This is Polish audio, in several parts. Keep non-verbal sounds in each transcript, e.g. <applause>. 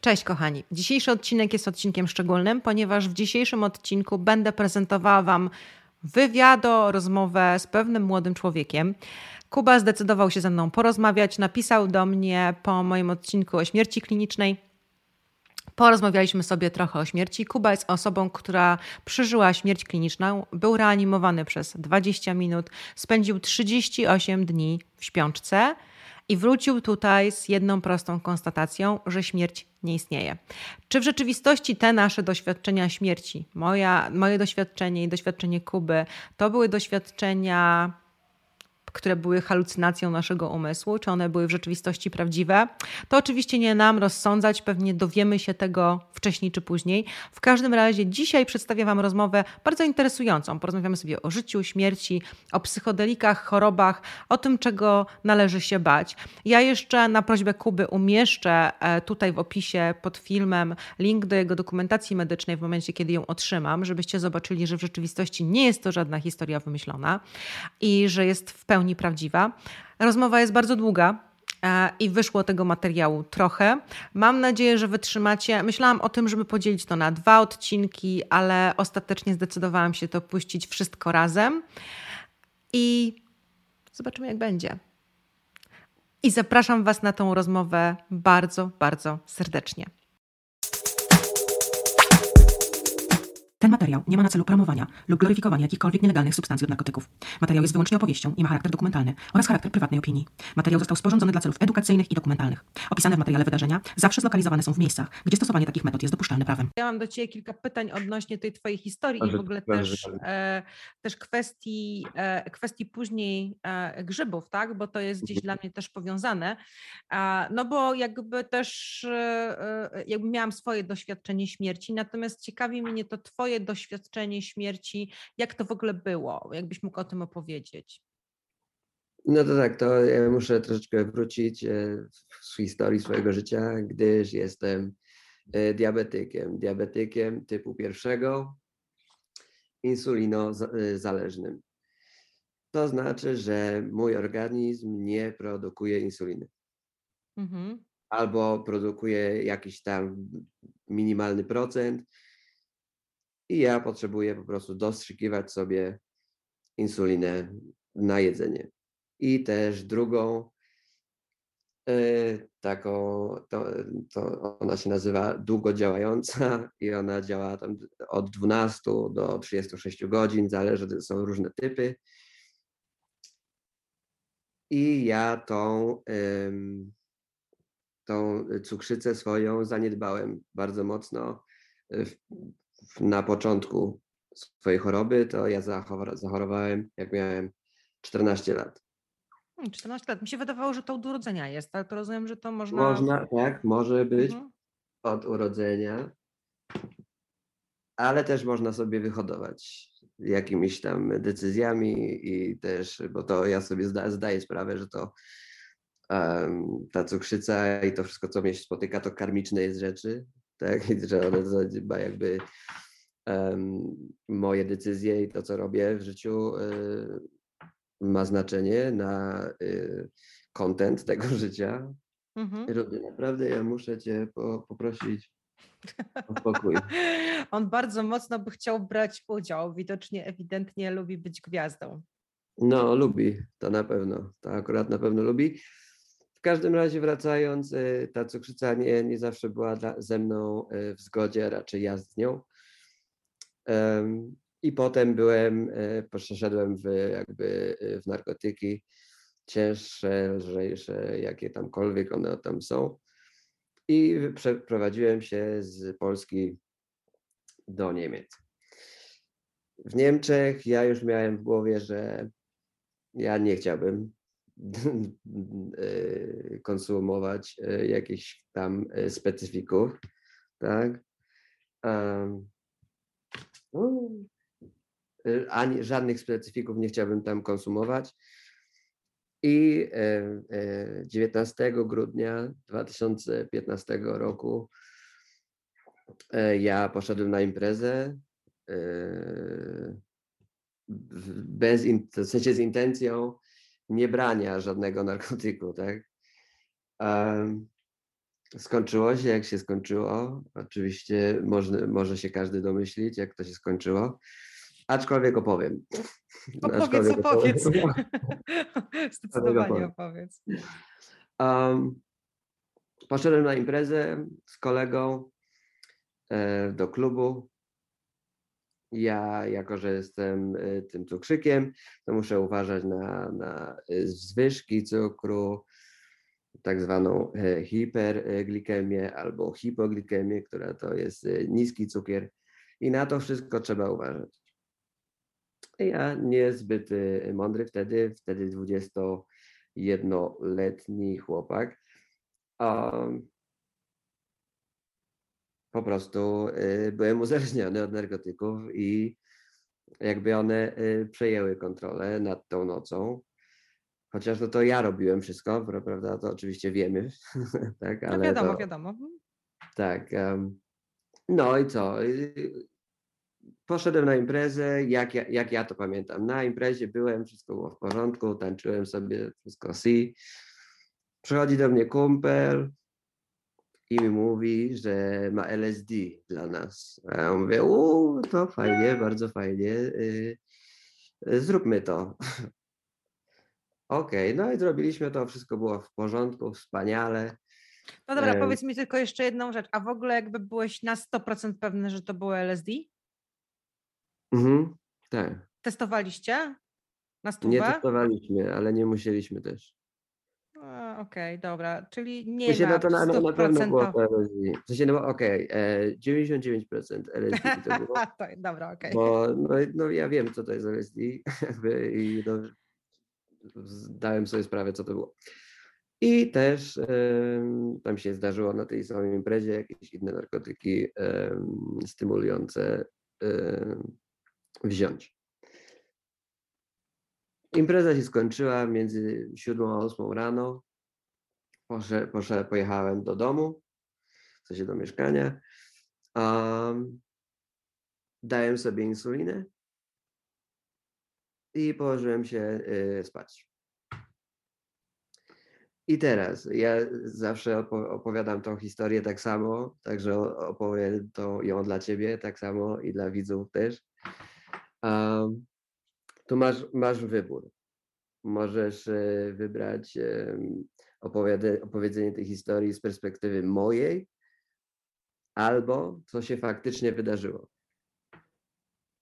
Cześć kochani. Dzisiejszy odcinek jest odcinkiem szczególnym, ponieważ w dzisiejszym odcinku będę prezentowała Wam wywiado, rozmowę z pewnym młodym człowiekiem. Kuba zdecydował się ze mną porozmawiać, napisał do mnie po moim odcinku o śmierci klinicznej. Porozmawialiśmy sobie trochę o śmierci. Kuba jest osobą, która przeżyła śmierć kliniczną, był reanimowany przez 20 minut, spędził 38 dni w śpiączce i wrócił tutaj z jedną prostą konstatacją, że śmierć nie istnieje. Czy w rzeczywistości te nasze doświadczenia śmierci, moja, moje doświadczenie i doświadczenie Kuby, to były doświadczenia które były halucynacją naszego umysłu, czy one były w rzeczywistości prawdziwe, to oczywiście nie nam rozsądzać, pewnie dowiemy się tego wcześniej czy później. W każdym razie dzisiaj przedstawię Wam rozmowę bardzo interesującą. Porozmawiamy sobie o życiu, śmierci, o psychodelikach, chorobach, o tym, czego należy się bać. Ja jeszcze na prośbę Kuby umieszczę e, tutaj w opisie pod filmem link do jego dokumentacji medycznej w momencie, kiedy ją otrzymam, żebyście zobaczyli, że w rzeczywistości nie jest to żadna historia wymyślona i że jest w pełni prawdziwa. Rozmowa jest bardzo długa, e, i wyszło tego materiału trochę. Mam nadzieję, że wytrzymacie. Myślałam o tym, żeby podzielić to na dwa odcinki, ale ostatecznie zdecydowałam się to puścić wszystko razem i zobaczymy, jak będzie. I zapraszam Was na tą rozmowę bardzo, bardzo serdecznie. Ten materiał nie ma na celu promowania lub gloryfikowania jakichkolwiek nielegalnych substancji lub narkotyków. Materiał jest wyłącznie opowieścią i ma charakter dokumentalny oraz charakter prywatnej opinii. Materiał został sporządzony dla celów edukacyjnych i dokumentalnych. Opisane w materiale wydarzenia zawsze zlokalizowane są w miejscach, gdzie stosowanie takich metod jest dopuszczalne prawem. Ja mam do Ciebie kilka pytań odnośnie tej Twojej historii i w ogóle też, e, też kwestii, e, kwestii później e, grzybów, tak? Bo to jest gdzieś dla mnie też powiązane. no bo jakby też jakby miałam swoje doświadczenie śmierci, natomiast ciekawi mnie to Twoje Twoje doświadczenie śmierci, jak to w ogóle było? Jakbyś mógł o tym opowiedzieć? No to tak, to ja muszę troszeczkę wrócić e, w historii swojego życia, gdyż jestem e, diabetykiem. Diabetykiem typu pierwszego, insulinozależnym. To znaczy, że mój organizm nie produkuje insuliny. Mhm. Albo produkuje jakiś tam minimalny procent, i ja potrzebuję po prostu dostrzykiwać sobie insulinę na jedzenie. I też drugą e, taką, to, to ona się nazywa długodziałająca i ona działa tam od 12 do 36 godzin, zależy, są różne typy. I ja tą, tą cukrzycę swoją zaniedbałem bardzo mocno na początku swojej choroby, to ja zachorowałem, jak miałem 14 lat. 14 hmm, lat. Mi się wydawało, że to od urodzenia jest, ale to rozumiem, że to można. Można, tak, może być mhm. od urodzenia, ale też można sobie wyhodować jakimiś tam decyzjami i też, bo to ja sobie zda, zdaję sprawę, że to um, ta cukrzyca i to wszystko, co mnie spotyka, to karmiczne jest rzeczy, tak? <laughs> I że one chyba jakby um, moje decyzje i to, co robię w życiu y, ma znaczenie na y, content tego <laughs> życia. Mhm. Naprawdę, ja muszę cię po, poprosić o <laughs> spokój. On bardzo mocno by chciał brać udział. Widocznie, ewidentnie lubi być gwiazdą. No, lubi, to na pewno. To akurat na pewno lubi. W każdym razie wracając, y, ta cukrzyca nie, nie zawsze była dla, ze mną y, w zgodzie, raczej ja z nią. I potem byłem, y, poszedłem w jakby w narkotyki cięższe, lżejsze, jakie tamkolwiek one tam są. I przeprowadziłem się z Polski do Niemiec. W Niemczech ja już miałem w głowie, że ja nie chciałbym <laughs> konsumować e, jakichś tam e, specyfików, tak? No, ani żadnych specyfików nie chciałbym tam konsumować. I 19 grudnia 2015 roku ja poszedłem na imprezę bez, w sensie z intencją nie brania żadnego narkotyku, tak? skończyło się, jak się skończyło. Oczywiście może, może się każdy domyślić, jak to się skończyło. Aczkolwiek opowiem. Opowiedz, Aczkolwiek opowiedz. <laughs> opowiedz. Zdecydowanie opowiedz. Um, poszedłem na imprezę z kolegą e, do klubu. Ja, jako że jestem e, tym cukrzykiem, to muszę uważać na, na e, zwyżki cukru, tak zwaną e, hiperglikemię albo hipoglikemię, która to jest niski cukier. I na to wszystko trzeba uważać. Ja niezbyt mądry wtedy, wtedy 21-letni chłopak. Um, po prostu y, byłem uzależniony od narkotyków i jakby one y, przejęły kontrolę nad tą nocą. Chociaż no to ja robiłem wszystko, prawda? To oczywiście wiemy, <laughs> tak? No Ale no wiadomo, to, wiadomo. Tak. Um, no i co? Y, poszedłem na imprezę, jak ja, jak ja to pamiętam. Na imprezie byłem, wszystko było w porządku, tańczyłem sobie, wszystko si. Przychodzi do mnie kumpel, i mi mówi, że ma LSD dla nas. A ja mówię, u, to fajnie, bardzo fajnie, y, y, zróbmy to. <laughs> Okej, okay, no i zrobiliśmy to, wszystko było w porządku, wspaniale. No dobra, powiedz mi tylko jeszcze jedną rzecz, a w ogóle jakby byłeś na 100% pewny, że to było LSD? Mhm, tak. Testowaliście? Na stówę? Nie testowaliśmy, ale nie musieliśmy też. Okej, dobra, czyli nie się ma no to na, na, na pewno było to LSD. W sensie, no okej, e, 99% LSD to było. <laughs> dobra, okej. Bo no, no, ja wiem, co to jest LSD <laughs> jakby, i no, zdałem sobie sprawę, co to było. I też tam się zdarzyło na tej samej imprezie jakieś inne narkotyki stymulujące wziąć. Impreza się skończyła między 7 a 8 rano. Posze, posze, pojechałem do domu, w sensie do mieszkania. Um, dałem sobie insulinę i położyłem się y, spać. I teraz ja zawsze opowiadam tą historię tak samo, także opowiem to ją dla ciebie tak samo i dla widzów też. Um, to masz, masz wybór. Możesz e, wybrać opowiedzenie tej historii z perspektywy mojej, albo co się faktycznie wydarzyło.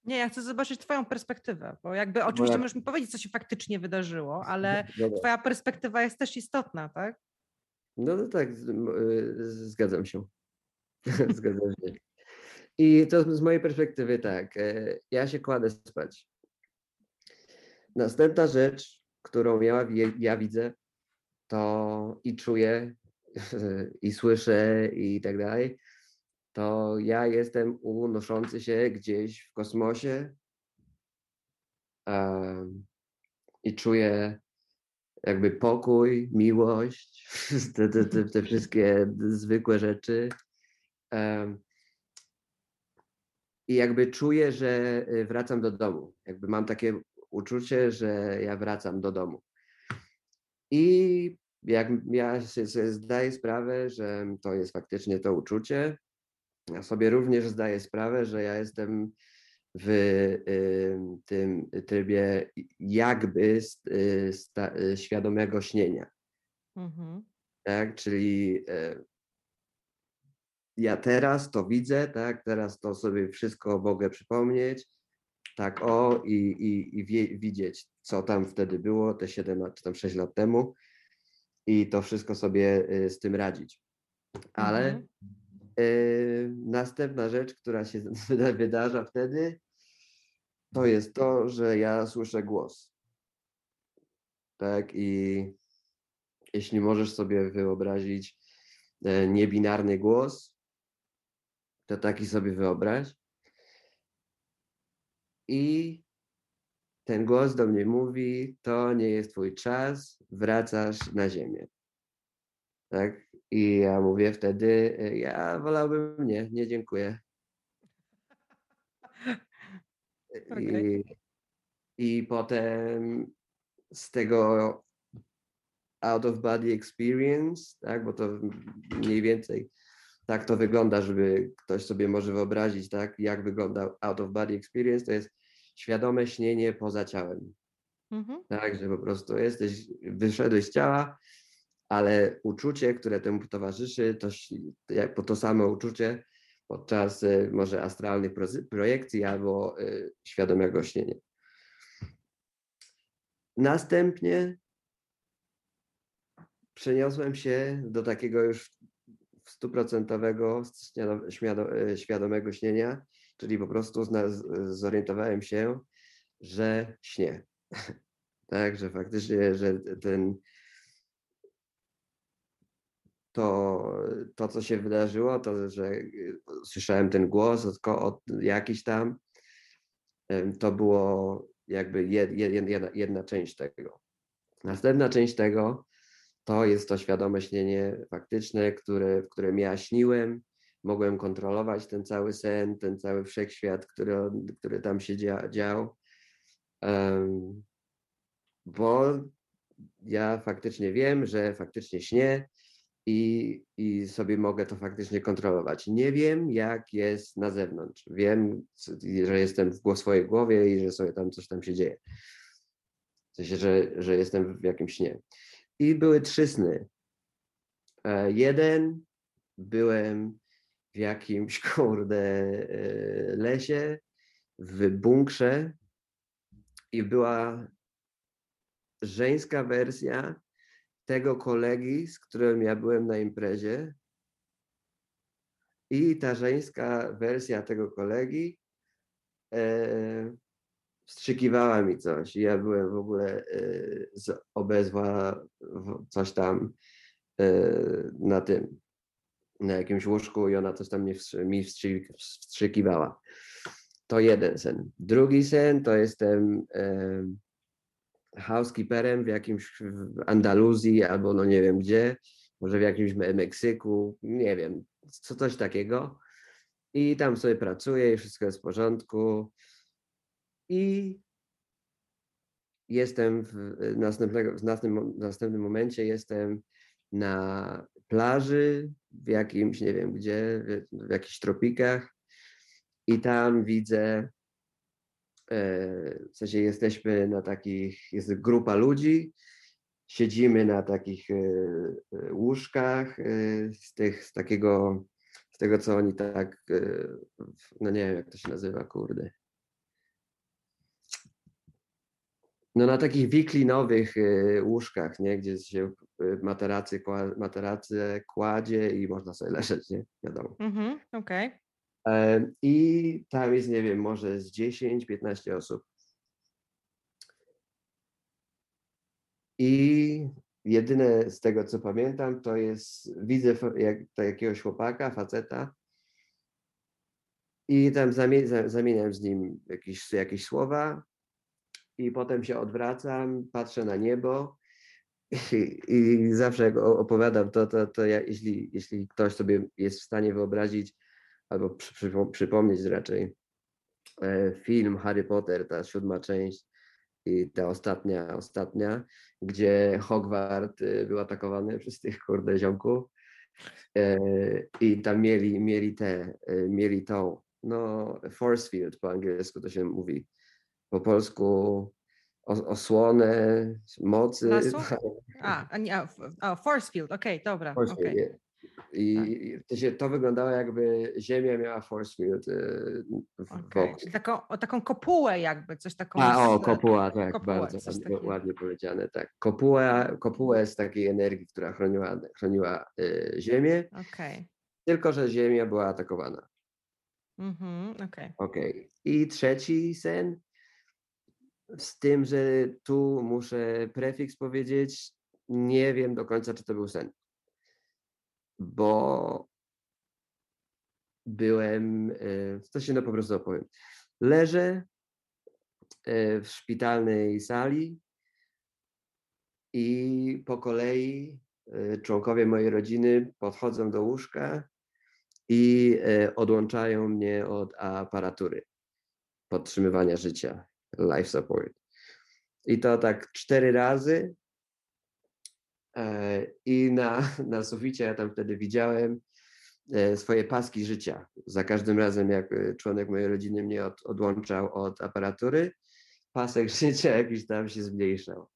Nie, ja chcę zobaczyć Twoją perspektywę, bo jakby oczywiście możesz mi powiedzieć, co się faktycznie wydarzyło, ale <laughs> Dobra. Twoja perspektywa jest też istotna, tak? No, no tak, zgadzam się. <laughs> zgadzam się. I to z mojej perspektywy tak, e, ja się kładę spać. Następna rzecz, którą ja, ja widzę, to i czuję, <laughs> i słyszę, i tak dalej, to ja jestem unoszący się gdzieś w kosmosie um, i czuję jakby pokój, miłość, <laughs> te, te, te, te wszystkie zwykłe rzeczy. Um, I jakby czuję, że y, wracam do domu. Jakby mam takie uczucie, że ja wracam do domu. I jak ja się, sobie zdaję sprawę, że to jest faktycznie to uczucie, ja sobie również zdaję sprawę, że ja jestem w tym trybie jakby y, sta, y, świadomego śnienia. Mhm. Tak, czyli y, ja teraz to widzę, tak, teraz to sobie wszystko mogę przypomnieć, tak o i, i, i wie, widzieć, co tam wtedy było, te 7 lat, czy tam 6 lat temu i to wszystko sobie y, z tym radzić. Ale mhm. y, następna rzecz, która się <laughs> wydarza wtedy, to jest to, że ja słyszę głos. Tak i jeśli możesz sobie wyobrazić e, niebinarny głos, to taki sobie wyobraź. I ten głos do mnie mówi: To nie jest twój czas, wracasz na ziemię. Tak? I ja mówię wtedy: Ja wolałbym nie, nie dziękuję. <laughs> Okay. I, I potem z tego out of body experience, tak, bo to mniej więcej tak to wygląda, żeby ktoś sobie może wyobrazić, tak, jak wygląda out of body experience, to jest świadome śnienie poza ciałem. Mhm. Tak, że po prostu jesteś, wyszedłeś z ciała, ale uczucie, które temu towarzyszy, to, to, to samo uczucie podczas y, może astralnych projekcji albo y, świadomego śnienia. Następnie przeniosłem się do takiego już stuprocentowego y, świadomego śnienia, czyli po prostu zorientowałem się, że śnie. <laughs> tak, że faktycznie, że ten to, to co się wydarzyło, to, że y, słyszałem ten głos od, od jakiś tam, to było jakby jed, jed, jedna, jedna część tego. Następna część tego to jest to świadome śnienie faktyczne, które, w którym ja śniłem, mogłem kontrolować ten cały sen, ten cały wszechświat, który, który tam się dzia, dział. Um, bo ja faktycznie wiem, że faktycznie śnię i, i sobie mogę to faktycznie kontrolować. Nie wiem, jak jest na zewnątrz. Wiem, że jestem w swojej głowie i że sobie tam coś tam się dzieje. W sensie, że, że jestem w jakimś śnie. I były trzy sny. E, jeden, byłem w jakimś, <laughs> kurde, e, lesie, w bunkrze i była żeńska wersja tego kolegi, z którym ja byłem na imprezie. I ta żeńska wersja tego kolegi e, wstrzykiwała mi coś. Ja byłem w ogóle e, z coś tam e, na tym, na jakimś łóżku i ona coś tam mi wstrzykiwała. To jeden sen. Drugi sen to jestem e, housekeeperem w jakimś w Andaluzji albo no nie wiem gdzie, może w jakimś Meksyku, nie wiem, co coś takiego. I tam sobie pracuję i wszystko jest w porządku. I jestem w, następnego, w następnym, w następnym momencie jestem na plaży w jakimś, nie wiem gdzie, w, w jakichś tropikach i tam widzę E, w sensie jesteśmy na takich, jest grupa ludzi, siedzimy na takich e, e, łóżkach z, tych, z takiego, z tego co oni tak, no nie wiem jak to się nazywa, kurde. No na takich wiklinowych łóżkach, nie, gdzie się materacy, materacy kładzie i można sobie leżeć, nie, wiadomo. Mhm, okej. Okay. I tam jest, nie wiem, może z 10-15 osób. I jedyne z tego, co pamiętam, to jest, widzę jak, jakiegoś chłopaka, faceta i tam zamieniam z nim jakieś, jakieś słowa i potem się odwracam, patrzę na niebo i, i zawsze jak opowiadam to, to, to ja, jeśli, jeśli ktoś sobie jest w stanie wyobrazić, albo przy, przypomnieć raczej e, film Harry Potter, ta siódma część i ta ostatnia, ostatnia, gdzie Hogwart e, był atakowany <laughs> przez tych kurde ziomków e, i tam mieli, mieli te, mieli tą, no force field po angielsku to się mówi, po polsku osłonę mocy. Lasu? <laughs> A, a, a, force field, okej, okay, dobra. Force okay. field, i tak. to, wyglądało jakby Ziemia miała force field y, okay. Taką, o, taką kopułę jakby, coś taką. A, o, kopuła, tak, bardzo ładnie, ładnie, powiedziane, tak. Kopuła, kopuła z takiej energii, która chroniła, chroniła y, Ziemię, okay. tylko że Ziemia była atakowana. Mhm, okej. Okay. okay. I trzeci sen, z tym, że tu muszę prefiks powiedzieć, nie wiem do końca, czy to był sen bo byłem, e, się no po prostu opowiem. Leżę e, w szpitalnej sali i po kolei e, członkowie mojej rodziny podchodzą do łóżka i odłączają mnie od aparatury podtrzymywania życia, life support. I to tak cztery razy E, I na, <laughs> na suficie ja tam wtedy widziałem e, swoje paski życia. Za każdym razem, jak e, członek mojej rodziny mnie od, odłączał od aparatury, pasek <laughs> życia jakiś tam się zmniejszał.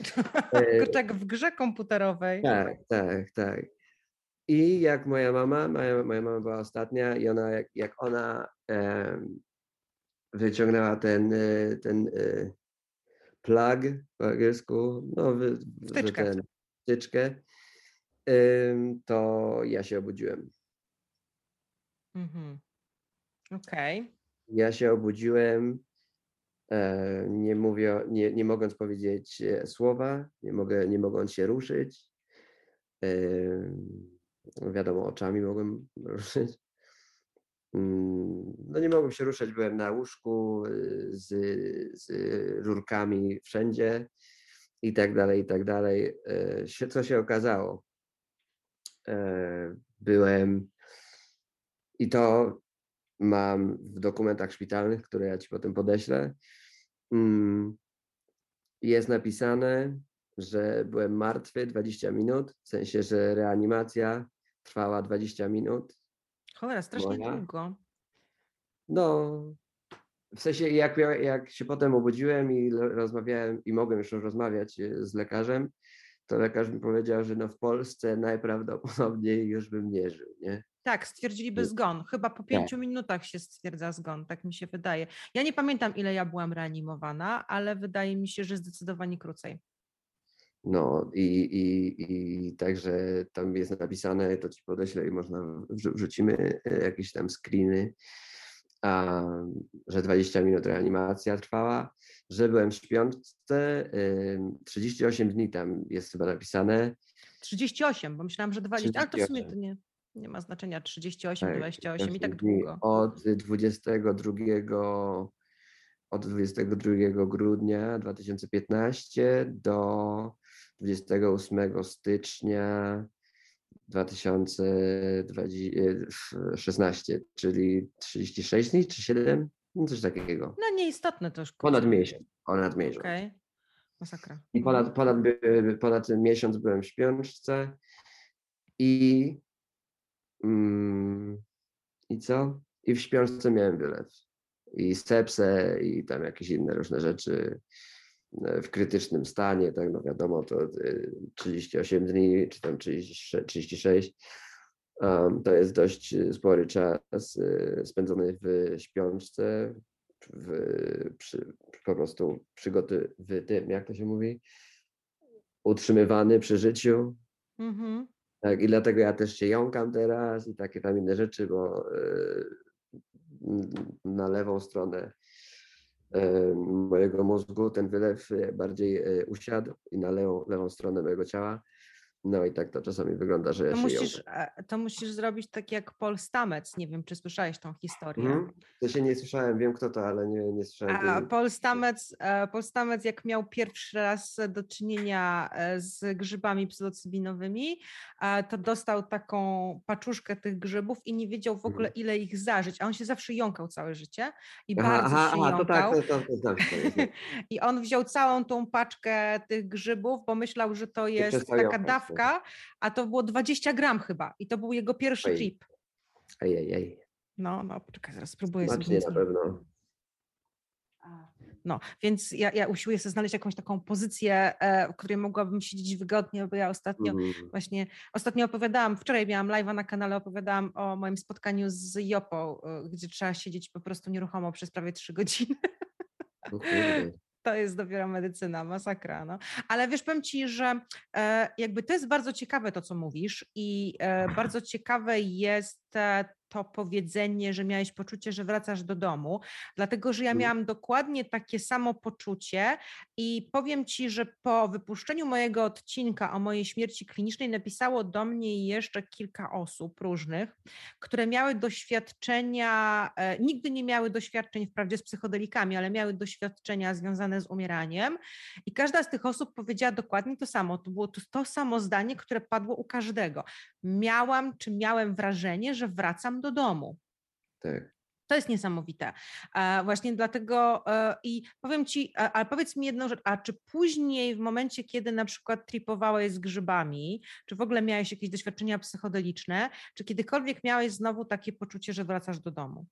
<laughs> tak w grze komputerowej. Tak, tak, tak. I jak moja mama, moja, moja mama była ostatnia i ona, jak, jak ona wyciągnęła ten, ten e, plug po angielsku, no, wtyczkę. Ten, wtyczkę, to ja się obudziłem. Mhm. Okej. Okay. Ja się obudziłem, e, nie, mówię, nie, nie mogąc powiedzieć e, słowa, nie, mogę, nie mogąc się ruszyć. Wiadomo, oczami mogłem <laughs> ruszyć. Mm, no nie mogłem się ruszać, byłem na łóżku y, z, z rurkami wszędzie i tak dalej, i tak dalej. E, co się okazało? E, byłem i to mam w dokumentach szpitalnych, które ja ci potem podeślę. Mm, jest napisane, że byłem martwy 20 minut, w sensie, że reanimacja trwała 20 minut Cholera, strasznie moja. długo. No, w sensie jak, jak się potem obudziłem i rozmawiałem i mogłem już rozmawiać e, z lekarzem, to lekarz mi powiedział, że no w Polsce najprawdopodobniej już bym nie żył, nie? Tak, stwierdziliby zgon. Chyba po pięciu tak. minutach się stwierdza zgon, tak mi się wydaje. Ja nie pamiętam, ile ja byłam reanimowana, ale wydaje mi się, że zdecydowanie krócej. No i, i, i także tam jest napisane, to ci podeślę i można wrzucimy e, jakieś tam screeny, a, że 20 minut reanimacja trwała, że byłem w śpiączce, 38 dni tam jest chyba napisane. 38, bo myślałam, że 20, 38. ale to w sumie to nie, nie ma znaczenia, 38, tak, 28 i tak długo. Od 22 od 22 grudnia 2015 do 28 stycznia 2016, czyli 36 dni czy 7? No coś takiego. No nieistotne to już. Ponad miesiąc. Ponad miesiąc. Okay. Masakra. I ponad, ponad, ponad miesiąc byłem w śpiączce i mm, i co? I w śpiączce miałem wylew. I sepsę i tam jakieś inne różne rzeczy w krytycznym stanie, tak, no wiadomo, to 38 y, dni, czy tam 36, um, to jest dość spory czas y, spędzony w śpiączce, w, przy, po prostu przygoty w tym, jak to się mówi, utrzymywany przy życiu. Mm-hmm. Tak, i dlatego ja też się jąkam teraz i takie tam inne rzeczy, bo y, na lewą stronę mojego mózgu ten wylew e, bardziej e, usiadł i na lewą, lewą stronę mojego ciała. No i tak to czasami wygląda, że ja to się musisz, e, To musisz zrobić tak jak Paul Stamets. Nie wiem, czy słyszałeś tą historię. Hmm? To się nie słyszałem, wiem kto to, ale nie, nie słyszałem. A Paul Stamets, Paul Stamets, jak miał pierwszy raz do czynienia z grzybami psylocybinowymi, to dostał taką paczuszkę tych grzybów i nie wiedział w ogóle, mhm. ile ich zażyć. A on się zawsze jąkał całe życie i aha, bardzo aha, się aha, jąkał. To tak, to, to, to, to <laughs> I on wziął całą tą paczkę tych grzybów, bo myślał, że to jest taka dawka, a to było 20 gram chyba i to był jego pierwszy trip. Ej, ej, ej. No, no, poczekaj, zaraz spróbuję. Smacznie na pewno. No, więc ja, ja usiłuję sobie znaleźć jakąś taką pozycję, e, w której mogłabym siedzieć wygodnie, bo ja ostatnio mm. właśnie, ostatnio opowiadałam, wczoraj miałam live'a na kanale, opowiadałam o moim spotkaniu z Jopą, e, gdzie trzeba siedzieć po prostu nieruchomo przez prawie trzy godziny. To jest dopiero medycyna, masakra. No. Ale wiesz, powiem Ci, że e, jakby to jest bardzo ciekawe to, co mówisz i e, bardzo ciekawe jest e, to powiedzenie, że miałeś poczucie, że wracasz do domu, dlatego że ja mhm. miałam dokładnie takie samo poczucie i powiem Ci, że po wypuszczeniu mojego odcinka o mojej śmierci klinicznej napisało do mnie jeszcze kilka osób różnych, które miały doświadczenia, e, nigdy nie miały doświadczeń wprawdzie z psychodelikami, ale miały doświadczenia związane z umieraniem i każda z tych osób powiedziała dokładnie to samo. To było to, to samo zdanie, które padło u każdego. Miałam czy miałem wrażenie, że wracam do domu. Tak. To jest niesamowite. E, właśnie dlatego e, i powiem ci, ale powiedz mi jedną rzecz, a czy później w momencie, kiedy na przykład tripowałeś z grzybami, czy w ogóle miałeś jakieś doświadczenia psychodeliczne, czy kiedykolwiek miałeś znowu takie poczucie, że wracasz do domu?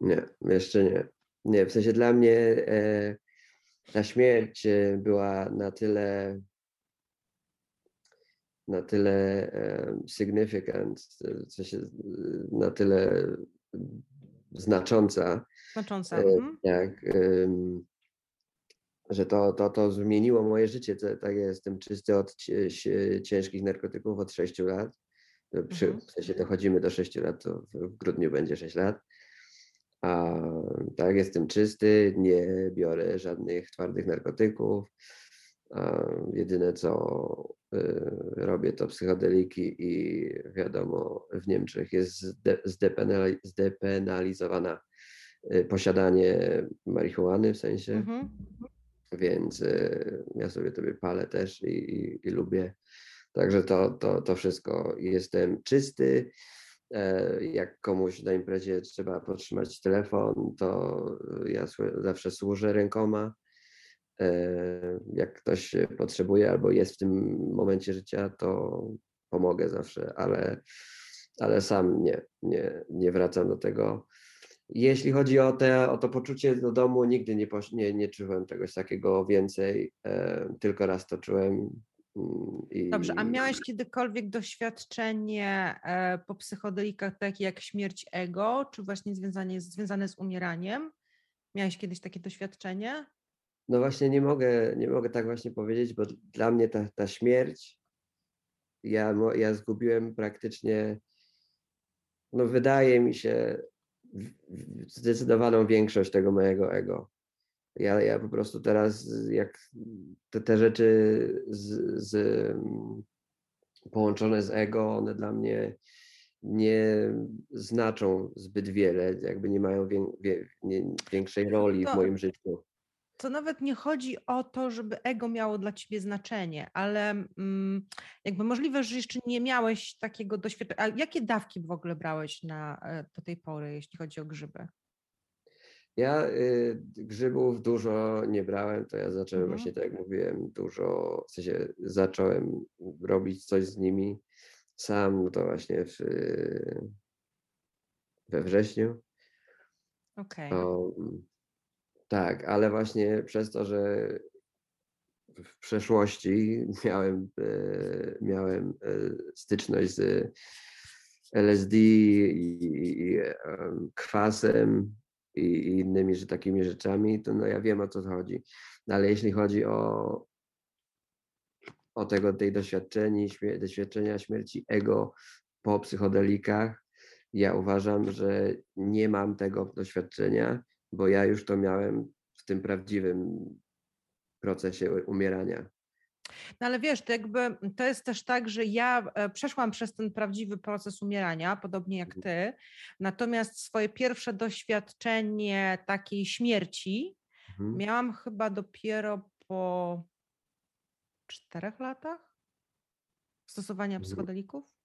Nie, jeszcze nie. Nie, w sensie dla mnie e, ta śmierć e, była na tyle na tyle e, significant, na tyle znacząca. Znacząca. Mhm. Tak, że to, to, to zmieniło moje życie. Tak, jestem czysty od ciężkich narkotyków od 6 lat. Przy, mhm. W sensie dochodzimy do 6 lat, to w grudniu będzie 6 lat. A, tak, jestem czysty, nie biorę żadnych twardych narkotyków. Jedyne co y, robię to psychodeliki i wiadomo, w Niemczech jest zde, zdepenalizowana y, posiadanie marihuany w sensie. Mhm. Więc y, ja sobie tobie palę też i, i, i lubię. Także to, to, to wszystko. Jestem czysty E, jak komuś na imprezie trzeba podtrzymać telefon, to ja zawsze służę rękoma. Jak ktoś potrzebuje albo jest w tym momencie życia, to pomogę zawsze, ale, ale sam nie, nie, nie wracam do tego. Jeśli chodzi o, te, o to poczucie do domu, nigdy nie, nie, nie czułem czegoś takiego więcej. E, tylko raz to czułem i... Dobrze, a miałeś kiedykolwiek doświadczenie e, po psychodelikach takie jak śmierć ego, czy właśnie związane, związane z umieraniem? Miałeś kiedyś takie doświadczenie? No właśnie nie mogę, nie mogę tak właśnie powiedzieć, bo dla mnie ta, ta śmierć, ja, ja zgubiłem praktycznie, no wydaje mi się, zdecydowaną większość tego mojego ego. Ja, ja po prostu teraz, jak te, te rzeczy z, z, połączone z ego, one dla mnie nie znaczą zbyt wiele, jakby nie mają wię, wie, nie, większej roli to, w moim życiu. To nawet nie chodzi o to, żeby ego miało dla ciebie znaczenie, ale mm, jakby możliwe, że jeszcze nie miałeś takiego doświadczenia. A jakie dawki w ogóle brałeś na, e, do tej pory, jeśli chodzi o grzyby? Ja y, grzybów dużo nie brałem, to ja zacząłem mhm. właśnie, tak jak mówiłem, dużo, w sensie zacząłem robić coś z nimi sam, no to właśnie w, we wrześniu. Okej. Okay. Tak, ale właśnie przez to, że w przeszłości <laughs> miałem, y, miałem y, styczność z LSD i, i kwasem, i, innymi że takimi rzeczami, to no ja wiem o co chodzi. No, ale jeśli chodzi o, o tego, tej doświadczeni, śmier doświadczenia śmierci ego po psychodelikach, ja uważam, że nie mam tego doświadczenia, bo ja już to miałem w tym prawdziwym procesie umierania. No ale wiesz, to jakby to jest też tak, że ja e, przeszłam przez ten prawdziwy proces umierania, podobnie jak mhm. ty, natomiast swoje pierwsze doświadczenie takiej śmierci mhm. miałam chyba dopiero po czterech latach stosowania mhm. psychodelików.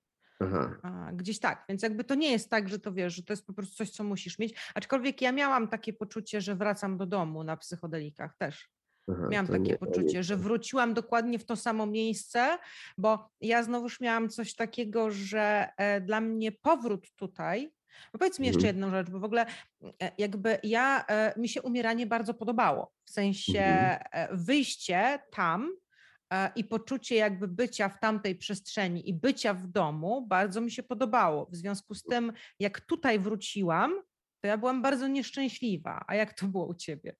Aha. Gdzieś tak, więc jakby to nie jest tak, że to wiesz, że to jest po prostu coś, co musisz mieć. Aczkolwiek ja miałam takie poczucie, że wracam do domu na psychodelikach też. Aha, miałam takie nie, poczucie, nie. że wróciłam dokładnie w to samo miejsce, bo ja znowuż miałam coś takiego, że e, dla mnie powrót tutaj, bo powiedz mi jeszcze mhm. jedną rzecz, bo w ogóle e, jakby ja, e, mi się umieranie bardzo podobało, w sensie mhm. wyjście tam i poczucie jakby bycia w tamtej przestrzeni i bycia w domu bardzo mi się podobało. W związku z tym, jak tutaj wróciłam, to ja byłam bardzo nieszczęśliwa. A jak to było u ciebie?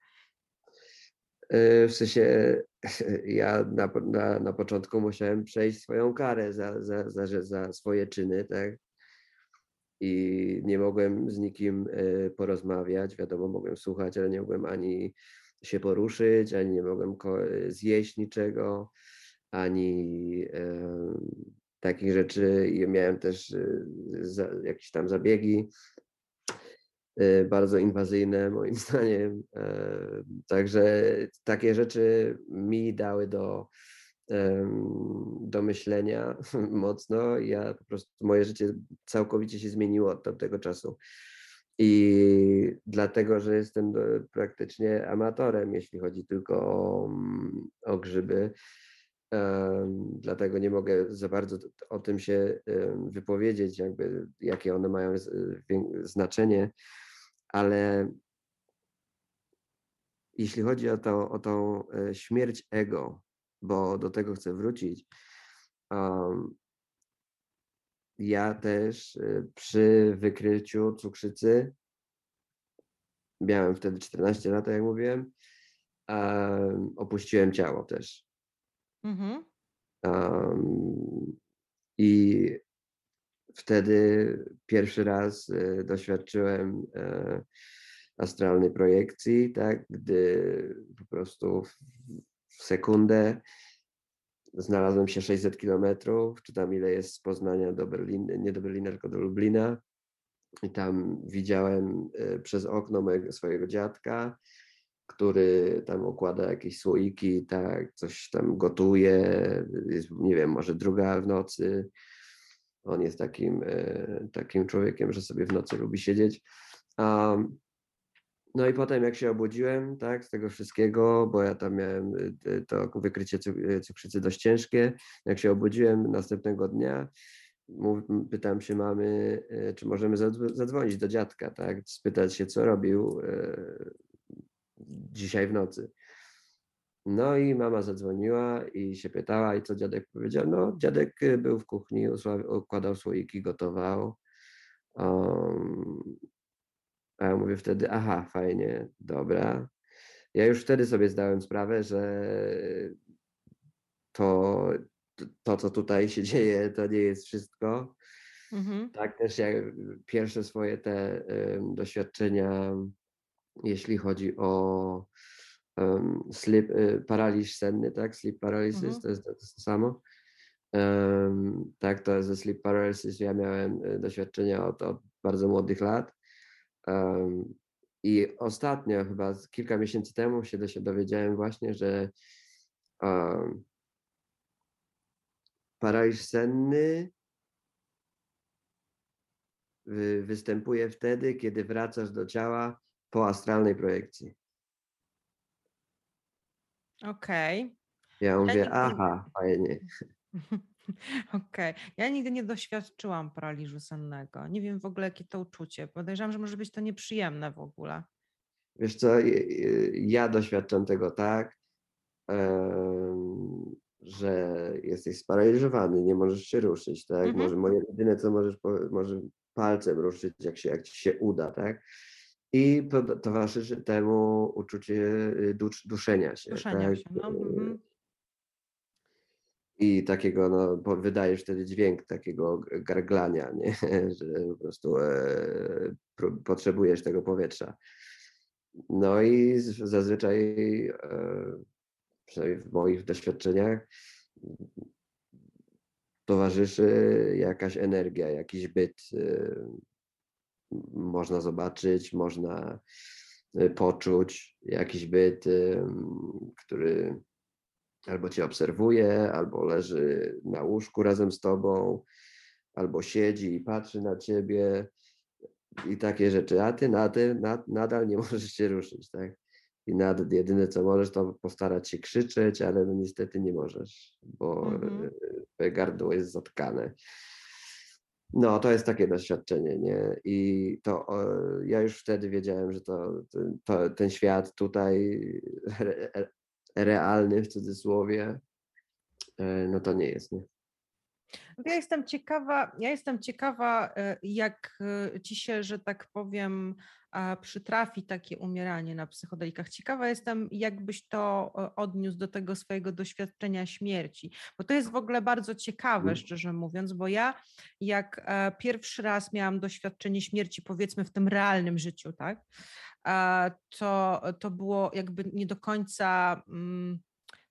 E, w sensie <laughs> ja na, na, na początku musiałem przejść swoją karę za, za, za, za swoje czyny, tak? I nie mogłem z nikim e, porozmawiać. Wiadomo, mogłem słuchać, ale nie mogłem ani się poruszyć, ani nie mogłem zjeść niczego, ani e, takich rzeczy. I miałem też e, jakieś tam zabiegi Y, bardzo inwazyjne moim <laughs> zdaniem. E, także takie rzeczy mi dały do, do myślenia <laughs> mocno. Ja po prostu, moje życie całkowicie się zmieniło od tamtego czasu. I dlatego, że jestem praktycznie amatorem, jeśli chodzi tylko o, mm, o grzyby, dlatego nie mogę za bardzo o tym się wypowiedzieć, jakby jakie one mają znaczenie, ale jeśli chodzi o, to, o tą e, śmierć ego, bo do tego chcę wrócić, ja też e, przy wykryciu cukrzycy, miałem wtedy 14 lat, jak mówiłem, opuściłem ciało też. Mhm. Um, I wtedy pierwszy raz y, doświadczyłem y, astralnej projekcji, tak, gdy po prostu w sekundę znalazłem się 600 kilometrów, czy tam ile jest z Poznania do Berlina, nie do Berlina, tylko do Lublina. I tam widziałem y, przez okno mojego, swojego dziadka, który tam układa jakieś słoiki, tak, coś tam gotuje, jest, nie wiem, może druga w nocy. On jest takim, e, takim człowiekiem, że sobie w nocy lubi siedzieć. Um, no i potem jak się obudziłem, tak, z tego wszystkiego, bo ja tam miałem e, to wykrycie e, cukrzycy dość ciężkie, jak się obudziłem następnego dnia, pytam się mamy, czy możemy zadzwonić do dziadka, tak, spytać się, co robił, dzisiaj w nocy. No i mama zadzwoniła i się pytała, i co dziadek powiedział? No, dziadek y, był w kuchni, układał słoiki, gotował. Um, a ja mówię wtedy, aha, fajnie, dobra. Ja już wtedy sobie zdałem sprawę, że to, to co tutaj się dzieje, to nie jest wszystko. Mhm. Tak też jak pierwsze swoje te um, doświadczenia jeśli chodzi o um, y, paraliż senny, tak? Sleep paralysis, mhm. to, jest, to to samo. Um, tak, to ze sleep paralysis ja miałem y, doświadczenia od, od bardzo młodych lat. Um, I ostatnio, chyba kilka miesięcy temu się dowiedziałem właśnie, że um, paraliż senny występuje wtedy, kiedy wracasz do ciała po astralnej projekcji. Okej. Okay. Ja mówię, ja aha, fajnie. <laughs> <laughs> Okej. Okay. Ja nigdy nie doświadczyłam paraliżu sennego. Nie wiem w ogóle, jakie to uczucie. Podejrzewam, że może być to nieprzyjemne w ogóle. Wiesz co, ja doświadczam tego tak, że jesteś sparaliżowany, nie możesz się ruszyć, tak? Mhm. Może moje jedyne, co możesz, może palcem ruszyć, jak, się, jak ci się uda, tak? I towarzyszy temu uczucie y, duszenia się. Duszenia tak? się, no. Mhm. I takiego, no, wydajesz wtedy dźwięk takiego garglania, nie? <laughs> że po prostu e, potrzebujesz tego powietrza. No i zazwyczaj, e, przynajmniej w moich doświadczeniach, towarzyszy jakaś energia, jakiś byt, e, można zobaczyć, można y, poczuć jakiś byt, który albo cię obserwuje, albo leży na łóżku razem z tobą, albo siedzi i patrzy na ciebie i takie rzeczy. A ty, na ty nad, nadal nie <laughs> możesz się ruszyć, tak? I nad, jedyne co możesz, to postarać się krzyczeć, ale no niestety nie możesz, bo mm -hmm. gardło jest zatkane. No, to jest takie doświadczenie, nie? I to ja już wtedy wiedziałem, że to, to ten świat tutaj realny w cudzysłowie, e, no to nie jest, nie? Ja jestem ciekawa, ja jestem ciekawa, e, jak e, ci się, że tak powiem, przytrafi takie umieranie na psychodelikach. Ciekawa jestem, jakbyś to odniósł do tego swojego doświadczenia śmierci, bo to jest w ogóle bardzo ciekawe, mm. szczerze mówiąc, bo ja jak e, pierwszy raz miałam doświadczenie śmierci, powiedzmy w tym realnym życiu, tak, to, to było jakby nie do końca. Mm,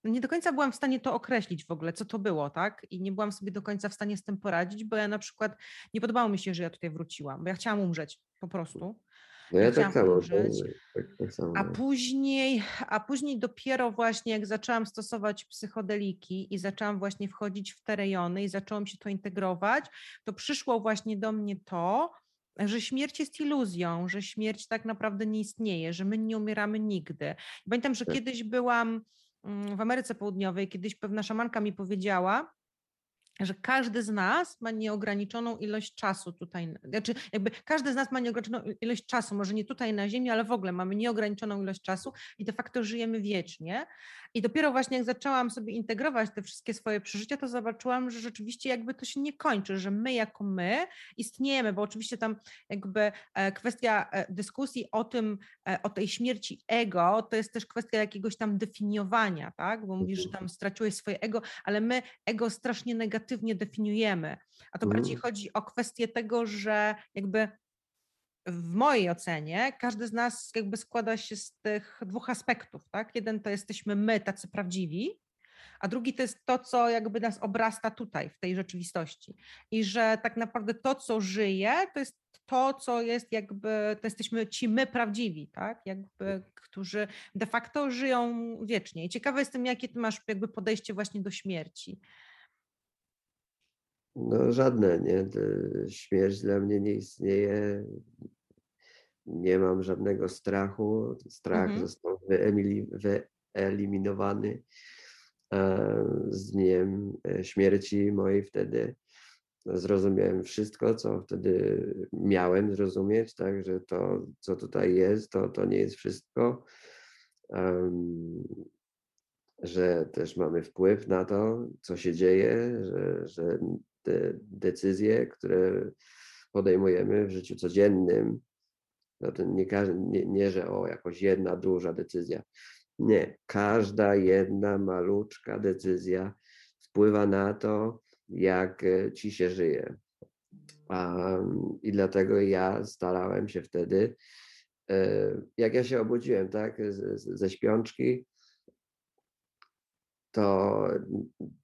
no nie do końca byłam w stanie to określić w ogóle, co to było, tak? I nie byłam sobie do końca w stanie z tym poradzić, bo ja na przykład nie podobało mi się, że ja tutaj wróciłam, bo ja chciałam umrzeć po prostu. No ja tak samo, tak, tak samo. A później, a później dopiero właśnie jak zaczęłam stosować psychodeliki i zaczęłam właśnie wchodzić w te rejony i zaczęłam się to integrować, to przyszło właśnie do mnie to, że śmierć jest iluzją, że śmierć tak naprawdę nie istnieje, że my nie umieramy nigdy. Pamiętam, że tak. kiedyś byłam w Ameryce Południowej, kiedyś pewna szamanka mi powiedziała, że każdy z nas ma nieograniczoną ilość czasu tutaj, znaczy jakby każdy z nas ma nieograniczoną ilość czasu, może nie tutaj na Ziemi, ale w ogóle mamy nieograniczoną ilość czasu i de facto żyjemy wiecznie. I dopiero właśnie jak zaczęłam sobie integrować te wszystkie swoje przeżycia, to zobaczyłam, że rzeczywiście jakby to się nie kończy, że my jako my istniejemy, bo oczywiście tam jakby e, kwestia e, dyskusji o tym, e, o tej śmierci ego, to jest też kwestia jakiegoś tam definiowania, tak? Bo mówisz, że tam straciłeś swoje ego, ale my ego strasznie negatywnie definiujemy. A to bardziej mm. chodzi o kwestię tego, że jakby w mojej ocenie każdy z nas jakby składa się z tych dwóch aspektów, tak? Jeden to jesteśmy my, tacy prawdziwi, a drugi to jest to, co jakby nas obrasta tutaj, w tej rzeczywistości. I że tak naprawdę to, co żyje, to jest to, co jest jakby, to jesteśmy ci my prawdziwi, tak? Jakby, którzy de facto żyją wiecznie. I ciekawe jestem, jakie ty masz jakby podejście właśnie do śmierci. No żadne, nie. Śmierć dla mnie nie istnieje. Nie mam żadnego strachu. Strach mhm. został wyeliminowany e, z dniem e, śmierci mojej wtedy. Zrozumiałem wszystko, co wtedy miałem zrozumieć, tak, że to, co tutaj jest, to, to nie jest wszystko. Um, że też mamy wpływ na to, co się dzieje, że, że te decyzje, które podejmujemy w życiu codziennym, no to nie, nie, nie, że o jakoś jedna duża decyzja. Nie, każda jedna maluczka decyzja wpływa na to, jak e, ci się żyje. Um, I dlatego ja starałem się wtedy, e, jak ja się obudziłem, tak, ze śpiączki, to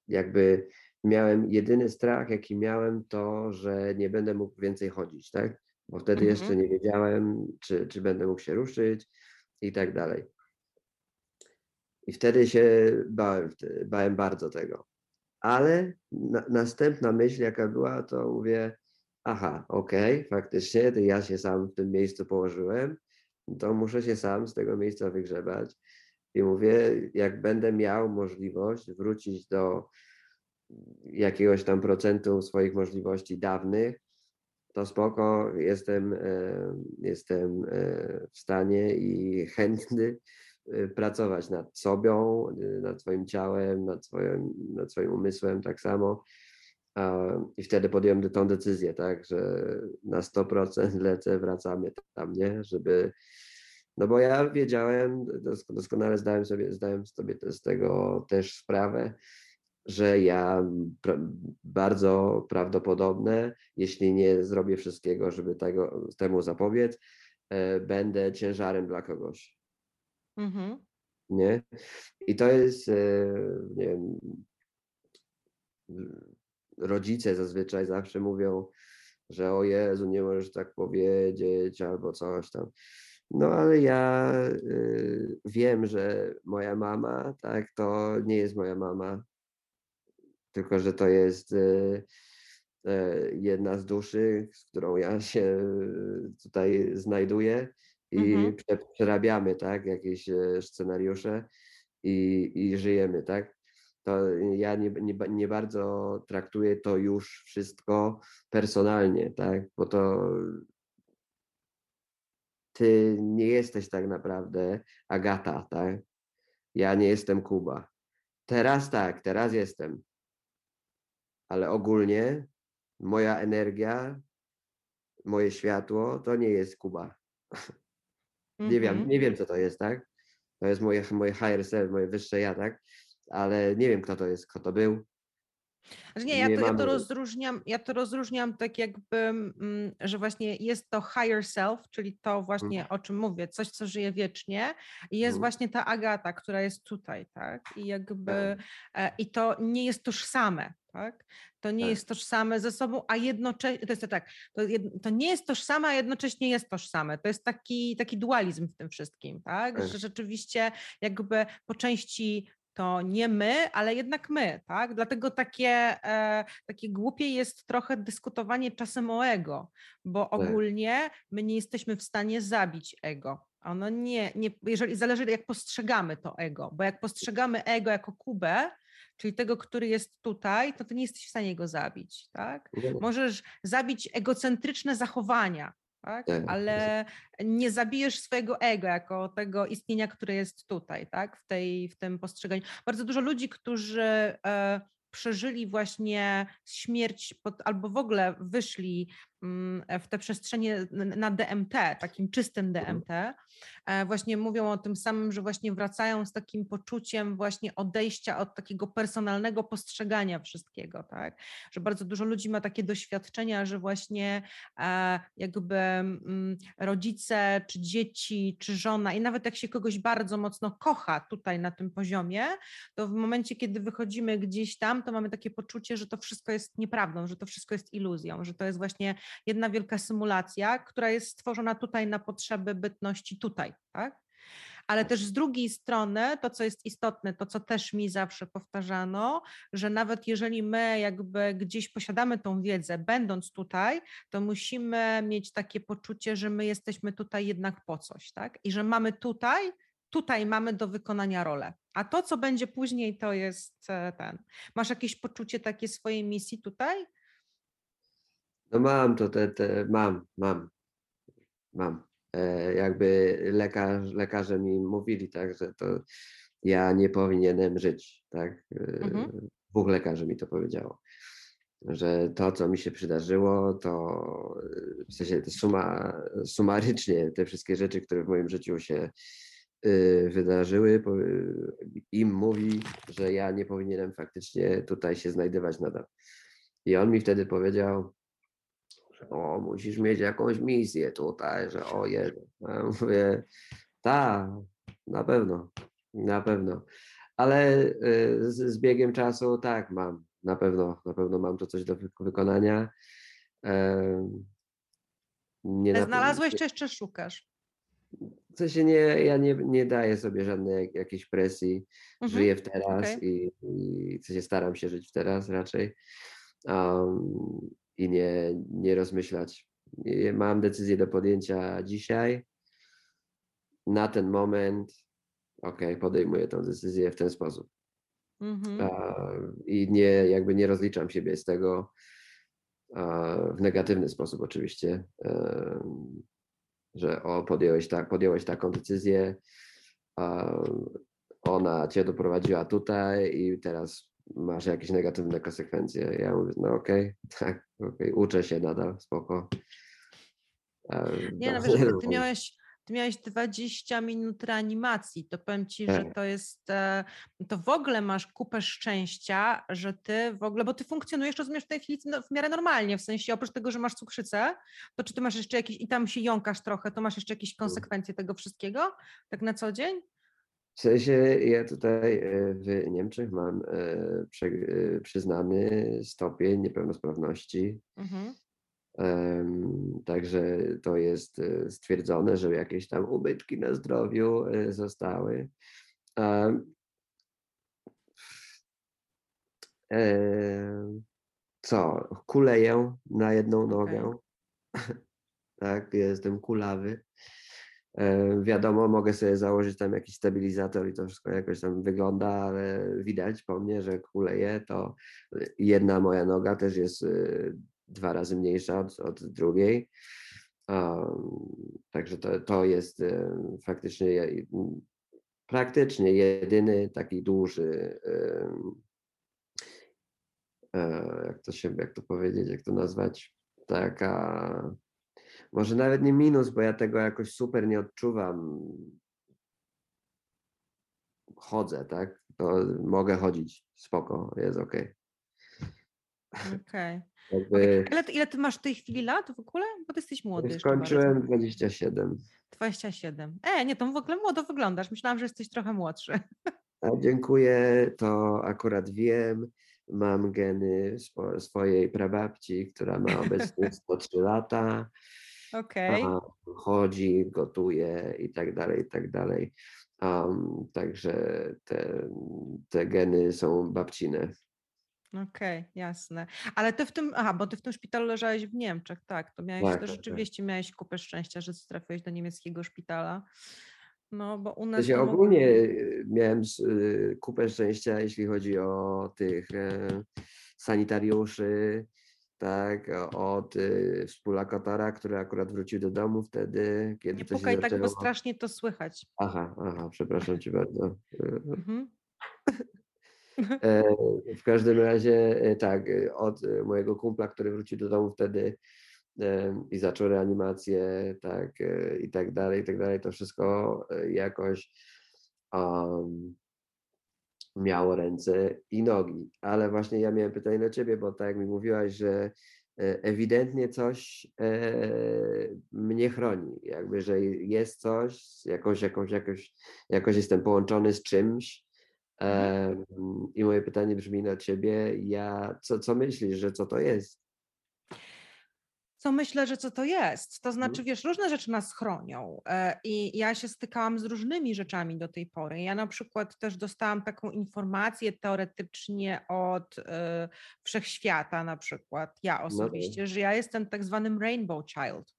jakby miałem jedyny strach, jaki miałem, to, że nie będę mógł więcej chodzić, tak? Bo wtedy mhm. jeszcze nie wiedziałem, czy, czy będę mógł się ruszyć i tak dalej. I wtedy się bałem, bałem bardzo tego. Ale na, następna myśl, jaka była, to mówię, aha, okej, okay, faktycznie, to ja się sam w tym miejscu położyłem, to muszę się sam z tego miejsca wygrzebać. I mówię, jak będę miał możliwość wrócić do jakiegoś tam procentu swoich możliwości dawnych, to spoko, jestem, e, jestem e, w stanie i chętny e, pracować nad sobą, nad swoim ciałem, nad swoim, nad swoim umysłem tak samo. I wtedy podjąłem tą decyzję, tak, że na 100% <laughs> lecę, wracamy tam, nie, żeby, no bo ja wiedziałem, doskonale zdałem sobie, zdałem sobie z tego też sprawę, że ja bardzo prawdopodobne, jeśli nie zrobię wszystkiego, żeby tego, temu zapobiec, e, będę ciężarem dla kogoś. Mhm. Nie? I to jest, e, nie wiem, rodzice zazwyczaj zawsze mówią, że o Jezu, nie możesz tak powiedzieć albo coś tam. No ale ja y, wiem, że moja mama, tak, to nie jest moja mama, tylko że to jest e, e, jedna z duszy, z którą ja się tutaj znajduję i mhm. przerabiamy, tak, jakieś e, scenariusze i, i żyjemy, tak. To ja nie, nie, nie bardzo traktuję to już wszystko personalnie, tak, bo to ty nie jesteś tak naprawdę Agata, tak? Ja nie jestem Kuba. Teraz tak, teraz jestem ale ogólnie moja energia, moje światło to nie jest Kuba. <laughs> nie wiem, mhm. nie wiem co to jest, tak? To jest moje, moje higher self, moje wyższe ja, tak? Ale nie wiem kto to jest, kto to był, znaczy nie, ja to, ja to, rozróżniam, ja to rozróżniam tak jakby, mm, że właśnie jest to higher self, czyli to właśnie mm. o czym mówię, coś, co żyje wiecznie i jest mm. właśnie ta Agata, która jest tutaj, tak? I jakby, tak. E, i to nie jest tożsame, tak? To nie Tak. jest tożsame ze sobą, a jednocześnie, to jest tak, to, to nie jest tożsame, a jednocześnie jest tożsame. To jest taki, taki dualizm w tym wszystkim, tak? Tak. Że rzeczywiście jakby po części to nie my, ale jednak my, tak? Dlatego takie, e, takie głupie jest trochę dyskutowanie czasem o ego, bo Tak. ogólnie my nie jesteśmy w stanie zabić ego. Ono nie, nie, jeżeli zależy jak postrzegamy to ego, bo jak postrzegamy ego jako Kubę, czyli tego, który jest tutaj, to ty nie jesteś w stanie go zabić, tak? No. Możesz zabić egocentryczne zachowania, tak? Tak. ale nie zabijesz swojego ego jako tego istnienia, które jest tutaj, tak? w, tej, w tym postrzeganiu. Bardzo dużo ludzi, którzy e, przeżyli właśnie śmierć pod, albo w ogóle wyszli w te przestrzenie na DMT, takim czystym Mhm. DMT, e, właśnie mówią o tym samym, że właśnie wracają z takim poczuciem właśnie odejścia od takiego personalnego postrzegania wszystkiego, tak? Że bardzo dużo ludzi ma takie doświadczenia, że właśnie e, jakby mm, rodzice, czy dzieci, czy żona i nawet jak się kogoś bardzo mocno kocha tutaj na tym poziomie, to w momencie, kiedy wychodzimy gdzieś tam, to mamy takie poczucie, że to wszystko jest nieprawdą, że to wszystko jest iluzją, że to jest właśnie jedna wielka symulacja, która jest stworzona tutaj na potrzeby bytności tutaj, tak? Ale też z drugiej strony, to co jest istotne, to co też mi zawsze powtarzano, że nawet jeżeli my jakby gdzieś posiadamy tą wiedzę, będąc tutaj, to musimy mieć takie poczucie, że my jesteśmy tutaj jednak po coś, tak? I że mamy tutaj, tutaj mamy do wykonania rolę. A to, co będzie później, to jest e, ten. Masz jakieś poczucie takie swojej misji tutaj? No mam to, te, te, mam, mam, mam. E, jakby lekarz, lekarze mi mówili, tak, że to ja nie powinienem żyć, tak. E, Mhm. Dwóch lekarzy mi to powiedziało, że to, co mi się przydarzyło, to e, w sensie suma, sumarycznie te wszystkie rzeczy, które w moim życiu się e, wydarzyły, im mówi, że ja nie powinienem faktycznie tutaj się znajdować nadal. I on mi wtedy powiedział, o, musisz mieć jakąś misję tutaj, że o Jezu. Ja mówię, tak, na pewno, na pewno. Ale y, z, z biegiem czasu tak, mam, na pewno, na pewno mam tu coś do wy- wykonania. Nie na- znalazłeś, czy jeszcze szukasz? W sensie nie, ja nie, nie daję sobie żadnej jak- jakiejś presji, Mhm, żyję w teraz okej. i, i w sensie staram się żyć w teraz raczej um, i nie, nie rozmyślać. Mam decyzję do podjęcia dzisiaj, na ten moment, ok, podejmuję tę decyzję w ten sposób. Mhm. A, I nie, jakby nie rozliczam siebie z tego a, w negatywny sposób oczywiście, że o, podjąłeś, tak, podjąłeś taką decyzję, ona cię doprowadziła tutaj i teraz masz jakieś negatywne konsekwencje. Ja mówię, no okej, <laughs> tak, okej, uczę się nadal, spoko. Em, Nie, no no, wiesz, ty, no, ty miałeś, ty miałeś 20 minut reanimacji, to powiem ci, że Tak. to jest, e, to w ogóle masz kupę szczęścia, że ty w ogóle, bo ty funkcjonujesz, rozumiesz, w tej chwili no, w miarę normalnie, w sensie oprócz tego, że masz cukrzycę, to czy ty masz jeszcze jakieś, i tam się jąkasz trochę, to masz jeszcze jakieś konsekwencje tego wszystkiego, tak na co dzień? W sensie ja tutaj e, w Niemczech mam e, e, przyznany stopień niepełnosprawności. Mhm. Także to jest stwierdzone, że jakieś tam ubytki na zdrowiu zostały. Co? Kuleję na jedną nogę. <laughs> Tak, jestem kulawy. E, Wiadomo, mogę sobie założyć tam jakiś stabilizator i to wszystko jakoś tam wygląda, ale widać po mnie, że kuleję, to jedna moja noga też jest e, dwa razy mniejsza od, od drugiej. Um, także to, to jest e, faktycznie praktycznie jedyny taki duży jak to się, jak to powiedzieć, jak to nazwać, taka może nawet nie minus, bo ja tego jakoś super nie odczuwam. Chodzę, tak? To mogę chodzić, spoko, jest okej. Okej. <laughs> Jakby Ile, ty- ile ty masz w tej chwili lat w ogóle? Bo ty jesteś młody skończyłem bardzo. 27. 27. E, nie, to w ogóle młodo wyglądasz. Myślałam, że jesteś trochę młodszy. <laughs> A dziękuję, to akurat wiem. mam geny swojej prababci, która ma obecnie <laughs> 103 lata. Okay. Chodzi, gotuje i tak dalej, i tak dalej. Um, także te, te geny są babcine. Okej, jasne. Ale ty w tym, aha, bo ty w tym szpitalu leżałeś w Niemczech, tak, to miałeś, Tak, to tak, tak. rzeczywiście miałeś kupę szczęścia, że trafiłeś do niemieckiego szpitala. No, bo u nas się ogólnie y, miałem y, kupę szczęścia, jeśli chodzi o tych e, sanitariuszy, tak, od y, współlokatora, który akurat wrócił do domu wtedy, kiedy Nie to się pukaj tak, bo strasznie to słychać. Aha, aha, przepraszam cię bardzo. Mhm. <laughs> E, w każdym razie e, tak, e, od mojego kumpla, który wrócił do domu wtedy i zaczął reanimację, tak, i tak dalej, i tak dalej, to wszystko jakoś um, miało ręce i nogi. Ale właśnie ja miałem pytanie do ciebie, bo tak jak mi mówiłaś, że ewidentnie coś e, mnie chroni, jakby, że jest coś, jakąś, jakąś, jakoś, jakoś jestem połączony z czymś, i moje pytanie brzmi na ciebie, ja, co, co myślisz, że co to jest? Co myślę, że co to jest? To znaczy, mhm. wiesz, różne rzeczy nas chronią e, i ja się stykałam z różnymi rzeczami do tej pory. Ja na przykład też dostałam taką informację teoretycznie od y, wszechświata, na przykład ja no osobiście, no. że ja jestem tak zwanym rainbow child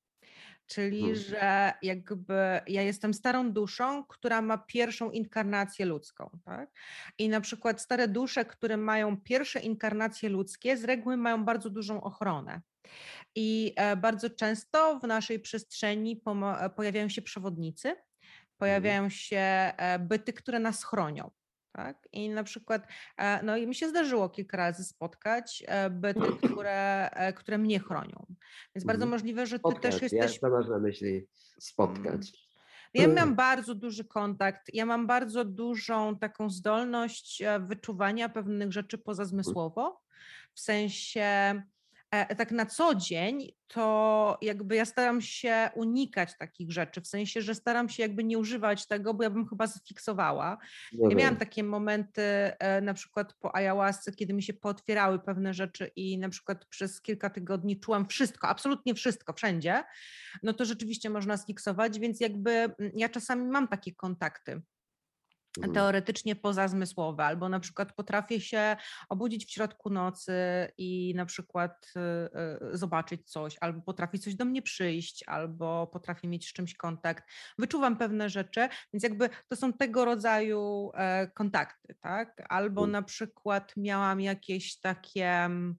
czyli hmm. że jakby ja jestem starą duszą, która ma pierwszą inkarnację ludzką. Tak? I na przykład stare dusze, które mają pierwsze inkarnacje ludzkie, z reguły mają bardzo dużą ochronę. I e, bardzo często w naszej przestrzeni pojawiają się przewodnicy, mhm. pojawiają się e, byty, które nas chronią. Tak? I na przykład, e, no i mi się zdarzyło kilka razy spotkać e, byty, <clears throat> które, e, które mnie chronią. Więc bardzo mhm. możliwe, że ty spotkać. też jesteś... To masz na myśli spotkać? Mm. Ja <clears throat> mam bardzo duży kontakt, ja mam bardzo dużą taką zdolność wyczuwania pewnych rzeczy pozazmysłowo, w sensie tak na co dzień, to jakby ja staram się unikać takich rzeczy, w sensie, że staram się jakby nie używać tego, bo ja bym chyba zafiksowała. Ja miałam takie momenty e, na przykład po ayahuasce, kiedy mi się pootwierały pewne rzeczy i na przykład przez kilka tygodni czułam wszystko, absolutnie wszystko, wszędzie, no to rzeczywiście można sfiksować, więc jakby mm, ja czasami mam takie kontakty. Teoretycznie pozazmysłowe, albo na przykład potrafię się obudzić w środku nocy i na przykład y, y, zobaczyć coś, albo potrafi coś do mnie przyjść, albo potrafię mieć z czymś kontakt. Wyczuwam pewne rzeczy, więc jakby to są tego rodzaju e, kontakty, tak? Albo mhm. na przykład miałam jakieś takie mm,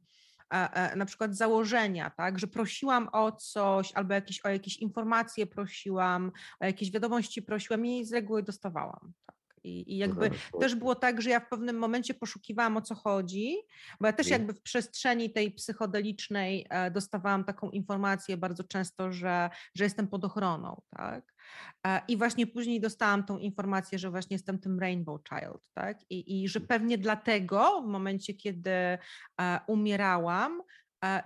e, e, na przykład założenia, tak, że prosiłam o coś, albo jakieś, o jakieś informacje prosiłam, o jakieś wiadomości prosiłam i z reguły dostawałam. Tak. I, I, jakby też było tak, że ja w pewnym momencie poszukiwałam o co chodzi, bo ja też jakby w przestrzeni tej psychodelicznej e, dostawałam taką informację bardzo często, że, że jestem pod ochroną, tak? E, I właśnie później dostałam tą informację, że właśnie jestem tym rainbow child, tak? I, i że pewnie dlatego w momencie, kiedy e, umierałam,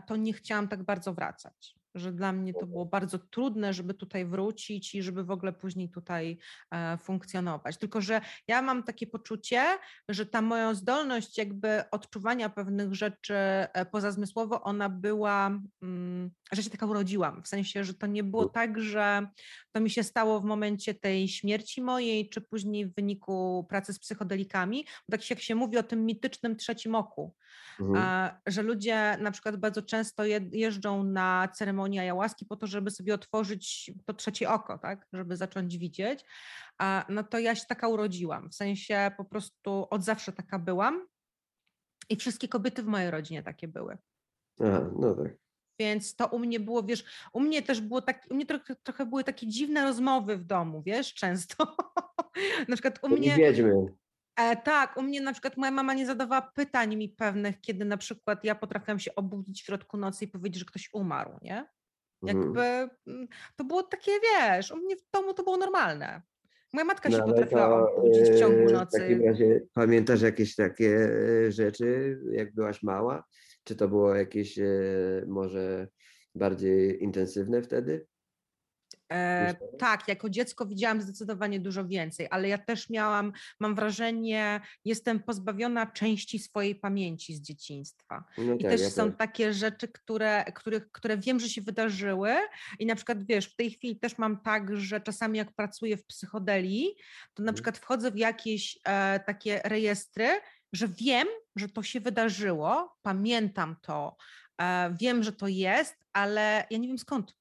to nie chciałam tak bardzo wracać że dla mnie to było bardzo trudne, żeby tutaj wrócić i żeby w ogóle później tutaj e, funkcjonować. Tylko, że ja mam takie poczucie, że ta moja zdolność jakby odczuwania pewnych rzeczy e, pozazmysłowo, ona była, mm, że się taka urodziłam, w sensie, że to nie było tak, że to mi się stało w momencie tej śmierci mojej, czy później w wyniku pracy z psychodelikami, bo tak jak się mówi o tym mitycznym trzecim oku, mhm. że ludzie na przykład bardzo często jeżdżą na ceremonię ayahuaski po to, żeby sobie otworzyć to trzecie oko, tak, żeby zacząć widzieć, no to ja się taka urodziłam, w sensie po prostu od zawsze taka byłam i wszystkie kobiety w mojej rodzinie takie były. Aha, no tak. Więc to u mnie było, wiesz, u mnie też było tak, u mnie trochę, trochę były takie dziwne rozmowy w domu, wiesz, często. <laughs> na przykład u mnie. Wiedźmy. E, tak, u mnie na przykład moja mama nie zadawała pytań mi pewnych, kiedy na przykład ja potrafiłam się obudzić w środku nocy i powiedzieć, że ktoś umarł, nie? Jakby mm, to było takie, wiesz, u mnie w domu to było normalne. Moja matka no, się potrafiła to, obudzić w ciągu nocy. W takim razie pamiętasz jakieś takie e, rzeczy, jak byłaś mała? Czy to było jakieś e, może bardziej intensywne wtedy? E, tak, jako dziecko widziałam zdecydowanie dużo więcej, ale ja też miałam, mam wrażenie, jestem pozbawiona części swojej pamięci z dzieciństwa. No I tak, też ja są też. takie rzeczy, które, których, które wiem, że się wydarzyły i na przykład wiesz, w tej chwili też mam tak, że czasami jak pracuję w psychodelii, to na mhm. przykład wchodzę w jakieś e, takie rejestry, że wiem, że to się wydarzyło, pamiętam to, e, wiem, że to jest, ale ja nie wiem skąd.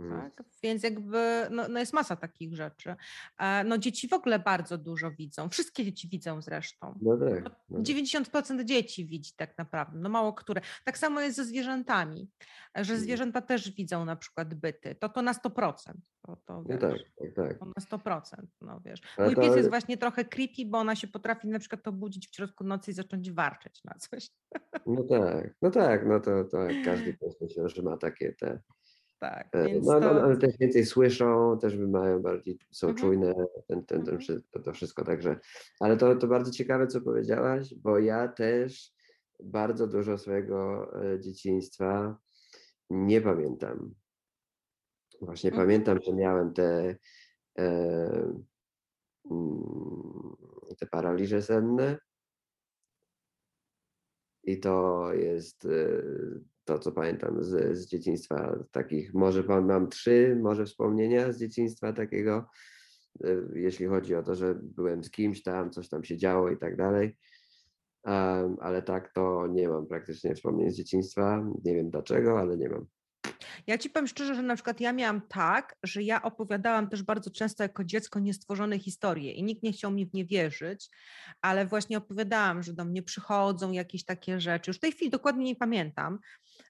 Mm. Tak? Więc jakby no, no, jest masa takich rzeczy. E, no dzieci w ogóle bardzo dużo widzą. Wszystkie dzieci widzą zresztą. No tak, no 90% tak. dzieci widzi tak naprawdę, no mało które. Tak samo jest ze zwierzętami, że mm. zwierzęta też widzą na przykład byty. To to na 100%. To, to, wiesz, no tak, tak. To na 100%, no wiesz. Mój to... pies jest właśnie trochę creepy, bo ona się potrafi na przykład obudzić w środku nocy i zacząć warczeć na coś. No tak, no tak, no to, to każdy pies myślę, że ma takie te tak. E, więc no, no, to... ale też więcej słyszą, też mają bardziej, są mhm. czujne, ten, ten, ten, mhm. to, to wszystko, także. Ale to, to bardzo ciekawe, co powiedziałaś, bo ja też bardzo dużo swojego e, dzieciństwa nie pamiętam. Właśnie mhm. pamiętam, że miałem te, e, mm, te paraliże senne. I to jest to, co pamiętam z, z dzieciństwa takich, może mam trzy, może wspomnienia z dzieciństwa takiego, e, jeśli chodzi o to, że byłem z kimś tam, coś tam się działo i tak dalej. Um, ale tak to nie mam praktycznie wspomnień z dzieciństwa. Nie wiem dlaczego, ale nie mam. Ja ci powiem szczerze, że na przykład ja miałam tak, że ja opowiadałam też bardzo często jako dziecko niestworzone historie i nikt nie chciał mi w nie wierzyć, ale właśnie opowiadałam, że do mnie przychodzą jakieś takie rzeczy. Już w tej chwili dokładnie nie pamiętam,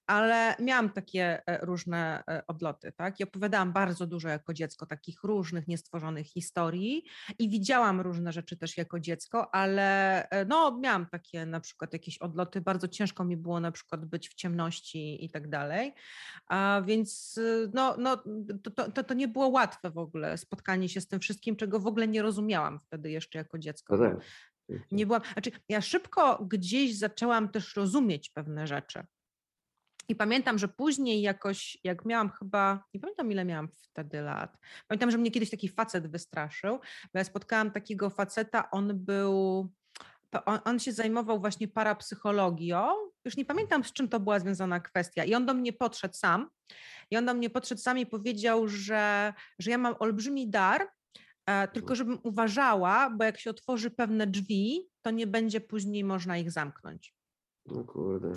ale miałam takie e, różne e, odloty, tak? I opowiadałam bardzo dużo jako dziecko takich różnych niestworzonych historii i widziałam różne rzeczy też jako dziecko, ale e, no miałam takie na przykład jakieś odloty, bardzo ciężko mi było na przykład być w ciemności i tak dalej, a więc no, no to, to, to nie było łatwe w ogóle spotkanie się z tym wszystkim, czego w ogóle nie rozumiałam wtedy jeszcze jako dziecko. No tak. Nie byłam, znaczy ja szybko gdzieś zaczęłam też rozumieć pewne rzeczy. I pamiętam, że później jakoś, jak miałam chyba, nie pamiętam ile miałam wtedy lat, pamiętam, że mnie kiedyś taki facet wystraszył, bo ja spotkałam takiego faceta, on był, on, on, się zajmował właśnie parapsychologią, już nie pamiętam z czym to była związana kwestia i on do mnie podszedł sam i on do mnie podszedł sam i powiedział, że, że ja mam olbrzymi dar, e, tylko żebym uważała, bo jak się otworzy pewne drzwi, to nie będzie później można ich zamknąć. No kurde.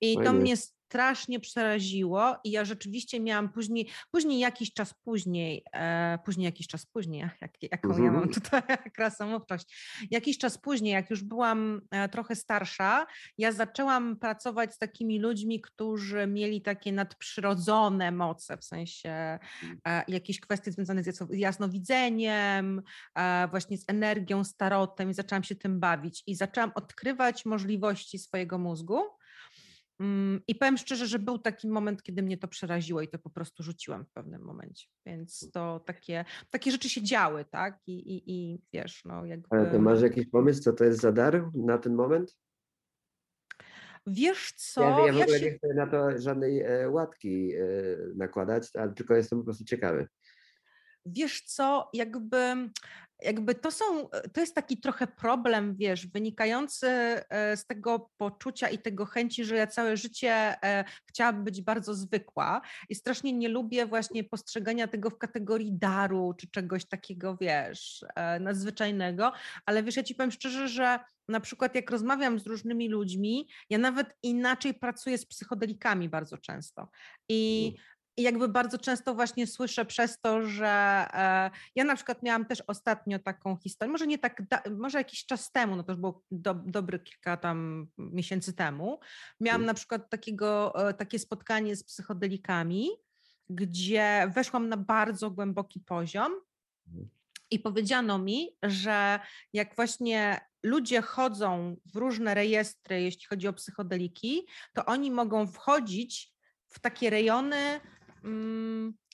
I to mnie strasznie przeraziło i ja rzeczywiście miałam później, później jakiś czas później, e, później jakiś czas później, jak, jaką mm -hmm. ja mam mhm. tutaj <laughs> krasamowczość, jakiś czas później, jak już byłam e, trochę starsza, ja zaczęłam pracować z takimi ludźmi, którzy mieli takie nadprzyrodzone moce, w sensie e, jakieś kwestie związane z jasnowidzeniem, e, właśnie z energią, starotem i zaczęłam się tym bawić i zaczęłam odkrywać możliwości swojego mózgu, Mm, I powiem szczerze, że był taki moment, kiedy mnie to przeraziło i to po prostu rzuciłam w pewnym momencie. Więc to takie, takie rzeczy się działy, tak? I, i, i wiesz, no jakby... Ale to masz jakiś pomysł, co to jest za dar na ten moment? Wiesz co? Ja, ja w ogóle się... nie chcę na to żadnej e, łatki e, nakładać, ale tylko jestem po prostu ciekawy. Wiesz co, jakby jakby to są, to jest taki trochę problem, wiesz, wynikający e, z tego poczucia i tego chęci, że ja całe życie e, chciałabym być bardzo zwykła i strasznie nie lubię właśnie postrzegania tego w kategorii daru czy czegoś takiego, wiesz, e, nadzwyczajnego, ale wiesz, ja ci powiem szczerze, że na przykład jak rozmawiam z różnymi ludźmi, ja nawet inaczej pracuję z psychodelikami bardzo często i mhm. I jakby bardzo często właśnie słyszę przez to, że e, ja na przykład miałam też ostatnio taką historię, może nie tak, da, może jakiś czas temu, no to już było do, dobry kilka tam miesięcy temu, miałam mhm. na przykład takiego, e, takie spotkanie z psychodelikami, gdzie weszłam na bardzo głęboki poziom mhm. i powiedziano mi, że jak właśnie ludzie chodzą w różne rejestry, jeśli chodzi o psychodeliki, to oni mogą wchodzić w takie rejony, Mm,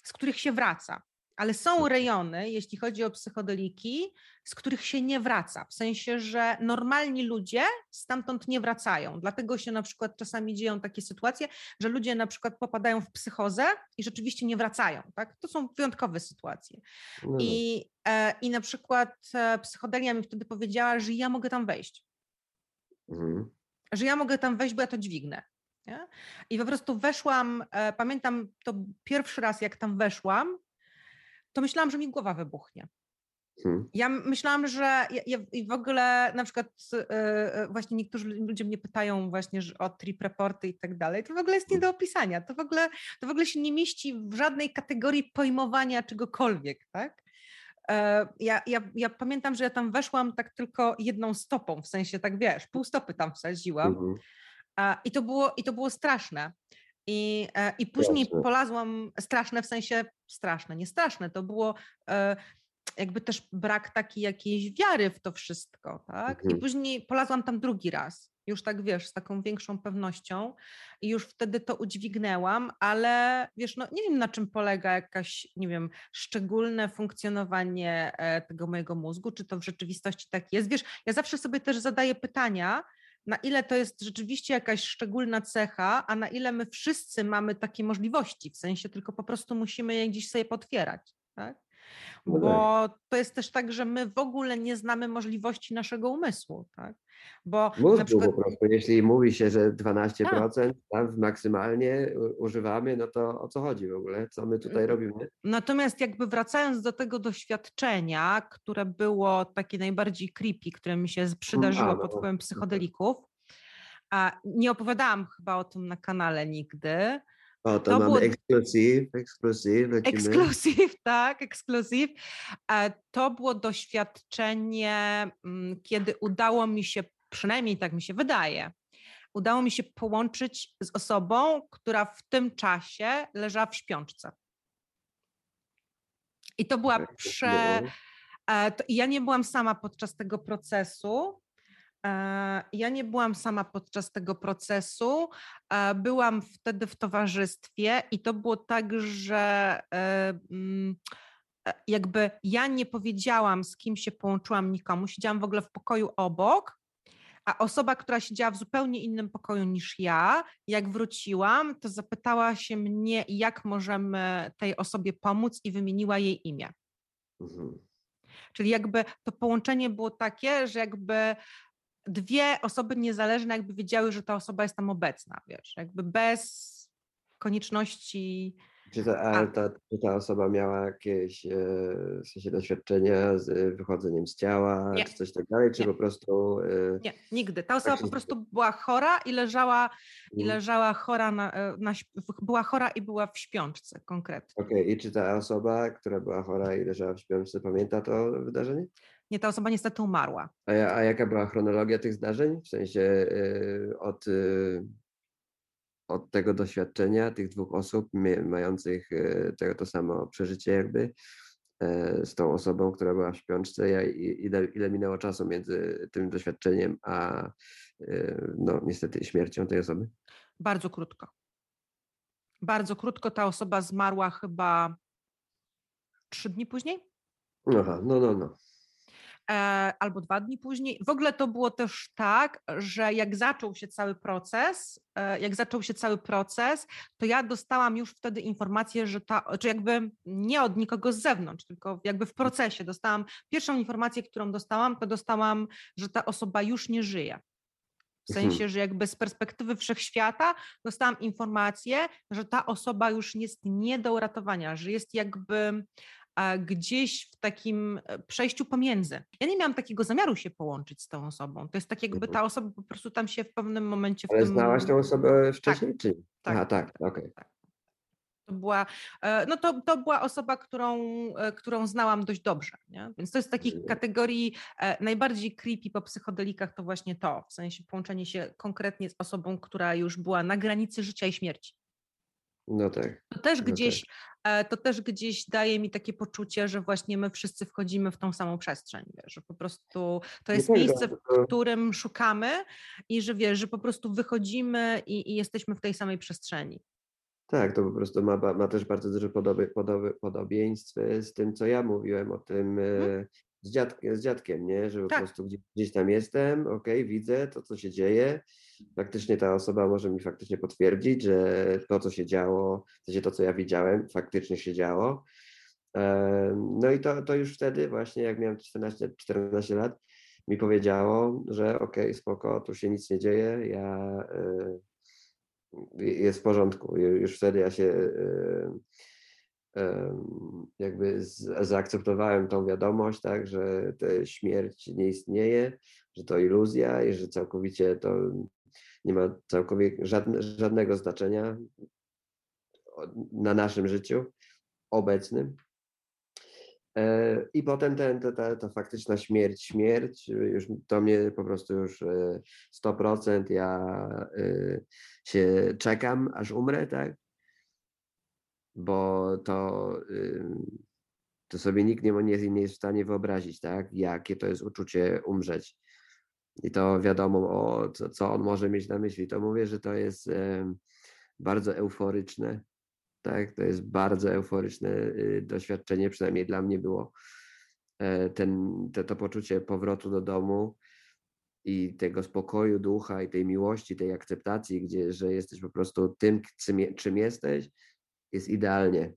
z których się wraca. Ale są rejony, jeśli chodzi o psychodeliki, z których się nie wraca. W sensie, że normalni ludzie stamtąd nie wracają. Dlatego się na przykład czasami dzieją takie sytuacje, że ludzie na przykład popadają w psychozę i rzeczywiście nie wracają. Tak? To są wyjątkowe sytuacje. No. I, e, I na przykład e, psychodelia mi wtedy powiedziała, że ja mogę tam wejść. Mhm. Że ja mogę tam wejść, bo ja to dźwignę. Nie? I po prostu weszłam, e, pamiętam to pierwszy raz, jak tam weszłam, to myślałam, że mi głowa wybuchnie. Hmm. Ja myślałam, że ja, ja, w ogóle na przykład yy, właśnie niektórzy ludzie mnie pytają właśnie o trip reporty i tak dalej. To w ogóle jest nie do opisania. To w ogóle, to w ogóle się nie mieści w żadnej kategorii pojmowania czegokolwiek, tak? Ja, ja, ja pamiętam, że ja tam weszłam tak tylko jedną stopą, w sensie tak wiesz, pół stopy tam wsadziłam. Mhm. I to było, i to było straszne. I, e, i później Jasne. polazłam, straszne w sensie straszne, nie straszne, to było e, jakby też brak takiej jakiejś wiary w to wszystko, tak? Mhm. I później polazłam tam drugi raz, już tak wiesz, z taką większą pewnością i już wtedy to udźwignęłam, ale wiesz, no nie wiem na czym polega jakaś, nie wiem, szczególne funkcjonowanie e, tego mojego mózgu, czy to w rzeczywistości tak jest. Wiesz, ja zawsze sobie też zadaję pytania, na ile to jest rzeczywiście jakaś szczególna cecha, a na ile my wszyscy mamy takie możliwości, w sensie tylko po prostu musimy je gdzieś sobie potwierać. Tak? No Bo tak. to jest też tak, że my w ogóle nie znamy możliwości naszego umysłu, tak? Bo Mózgu na przykład... po prostu, jeśli mówi się, że 12% tak. tam maksymalnie używamy, no to o co chodzi w ogóle? Co my tutaj robimy? Natomiast jakby wracając do tego doświadczenia, które było takie najbardziej creepy, które mi się przydarzyło a, no, pod wpływem psychodelików, a nie opowiadałam chyba o tym na kanale nigdy, o, to, to mamy było... ekskluzyw, ekskluzyw, Ekskluzyw, <laughs> tak, ekskluzyw. E, to było doświadczenie, mm, kiedy udało mi się, przynajmniej tak mi się wydaje, udało mi się połączyć z osobą, która w tym czasie leżała w śpiączce. I to była prze... E, ja nie byłam sama podczas tego procesu, ja nie byłam sama podczas tego procesu. E, byłam wtedy w towarzystwie i to było tak, że e, mm, jakby ja nie powiedziałam, z kim się połączyłam nikomu. Siedziałam w ogóle w pokoju obok, a osoba, która siedziała w zupełnie innym pokoju niż ja, jak wróciłam, to zapytała się mnie, jak możemy tej osobie pomóc i wymieniła jej imię. Mhm. Czyli jakby to połączenie było takie, że jakby dwie osoby niezależne jakby wiedziały, że ta osoba jest tam obecna, wiesz, jakby bez konieczności czy ta, a ta, czy ta osoba miała jakieś e, w sensie doświadczenia z wychodzeniem z ciała, nie. czy coś tak dalej, czy nie. po prostu... E, nie, nigdy. Ta osoba tak po prostu była chora i leżała, i mhm. leżała chora, na, e, na, była chora i była w śpiączce konkretnie. Okej, okay. i czy ta osoba, która była chora i leżała w śpiączce, pamięta to wydarzenie? Nie, ta osoba niestety umarła. A, a jaka była chronologia tych zdarzeń? W sensie y, od... Y, od tego doświadczenia tych dwóch osób mających e, tego to samo przeżycie jakby e, z tą osobą, która była w śpiączce, ile, ile minęło czasu między tym doświadczeniem a e, no niestety śmiercią tej osoby? Bardzo krótko. Bardzo krótko ta osoba zmarła chyba trzy dni później. Aha, no, no, no. E, albo dwa dni później. W ogóle to było też tak, że jak zaczął się cały proces, e, jak zaczął się cały proces, to ja dostałam już wtedy informację, że ta, czy jakby nie od nikogo z zewnątrz, tylko jakby w procesie dostałam, pierwszą informację, którą dostałam, to dostałam, że ta osoba już nie żyje. W sensie, mhm. że jakby z perspektywy wszechświata dostałam informację, że ta osoba już jest nie do uratowania, że jest jakby gdzieś w takim e, przejściu pomiędzy. Ja nie miałam takiego zamiaru się połączyć z tą osobą. To jest tak, jakby ta osoba po prostu tam się w pewnym momencie. Ale tym... znałaś tę osobę wcześniej, tak. czy? Tak, Aha, tak, tak okej. Okay. Tak. To była, e, no to, to była osoba, którą, e, którą znałam dość dobrze. Nie? Więc to jest z takich mhm. kategorii najbardziej creepy po psychodelikach to właśnie to, w sensie połączenie się konkretnie z osobą, która już była na granicy życia i śmierci. No tak. To też, no gdzieś, tak. to też gdzieś daje mi takie poczucie, że właśnie my wszyscy wchodzimy w tą samą przestrzeń, wiesz, że po prostu to jest miejsce, w którym szukamy i że wiesz, że po prostu wychodzimy i, i jesteśmy w tej samej przestrzeni. Tak, to po prostu ma, ma też bardzo podoby, podobieństw z tym, co ja mówiłem o tym hmm. Z, dziadkiem, z dziadkiem, nie? Że po tak. prostu gdzieś, gdzieś tam jestem, ok, widzę to, co się dzieje. Faktycznie ta osoba może mi faktycznie potwierdzić, że to, co się działo, w sensie to, co ja widziałem, faktycznie się działo. No i to, to już wtedy właśnie, jak miałem 14, 14 lat, mi powiedziało, że okay, spoko, tu się nic nie dzieje, ja y, jest w porządku. Już wtedy ja się y, jakby zaakceptowałem tą wiadomość, tak, że śmierć nie istnieje, że to iluzja i że całkowicie to nie ma całkowicie żadne, żadnego znaczenia na naszym życiu obecnym. E, I potem ten, ta, ta, ta faktyczna śmierć, śmierć, już to mnie po prostu już 100% e, ja e, się czekam, aż umrę, tak? Bo to, to sobie nikt nie, nie, jest w stanie wyobrazić, tak? Jakie to jest uczucie umrzeć. I to wiadomo, o, co, co on może mieć na myśli. To mówię, że to jest bardzo euforyczne, tak? To jest bardzo euforyczne y, doświadczenie, przynajmniej dla mnie było e, ten, to, to poczucie powrotu do domu i tego spokoju ducha i tej miłości, tej akceptacji, gdzie, że jesteś po prostu tym, czym, czym jesteś, jest idealnie.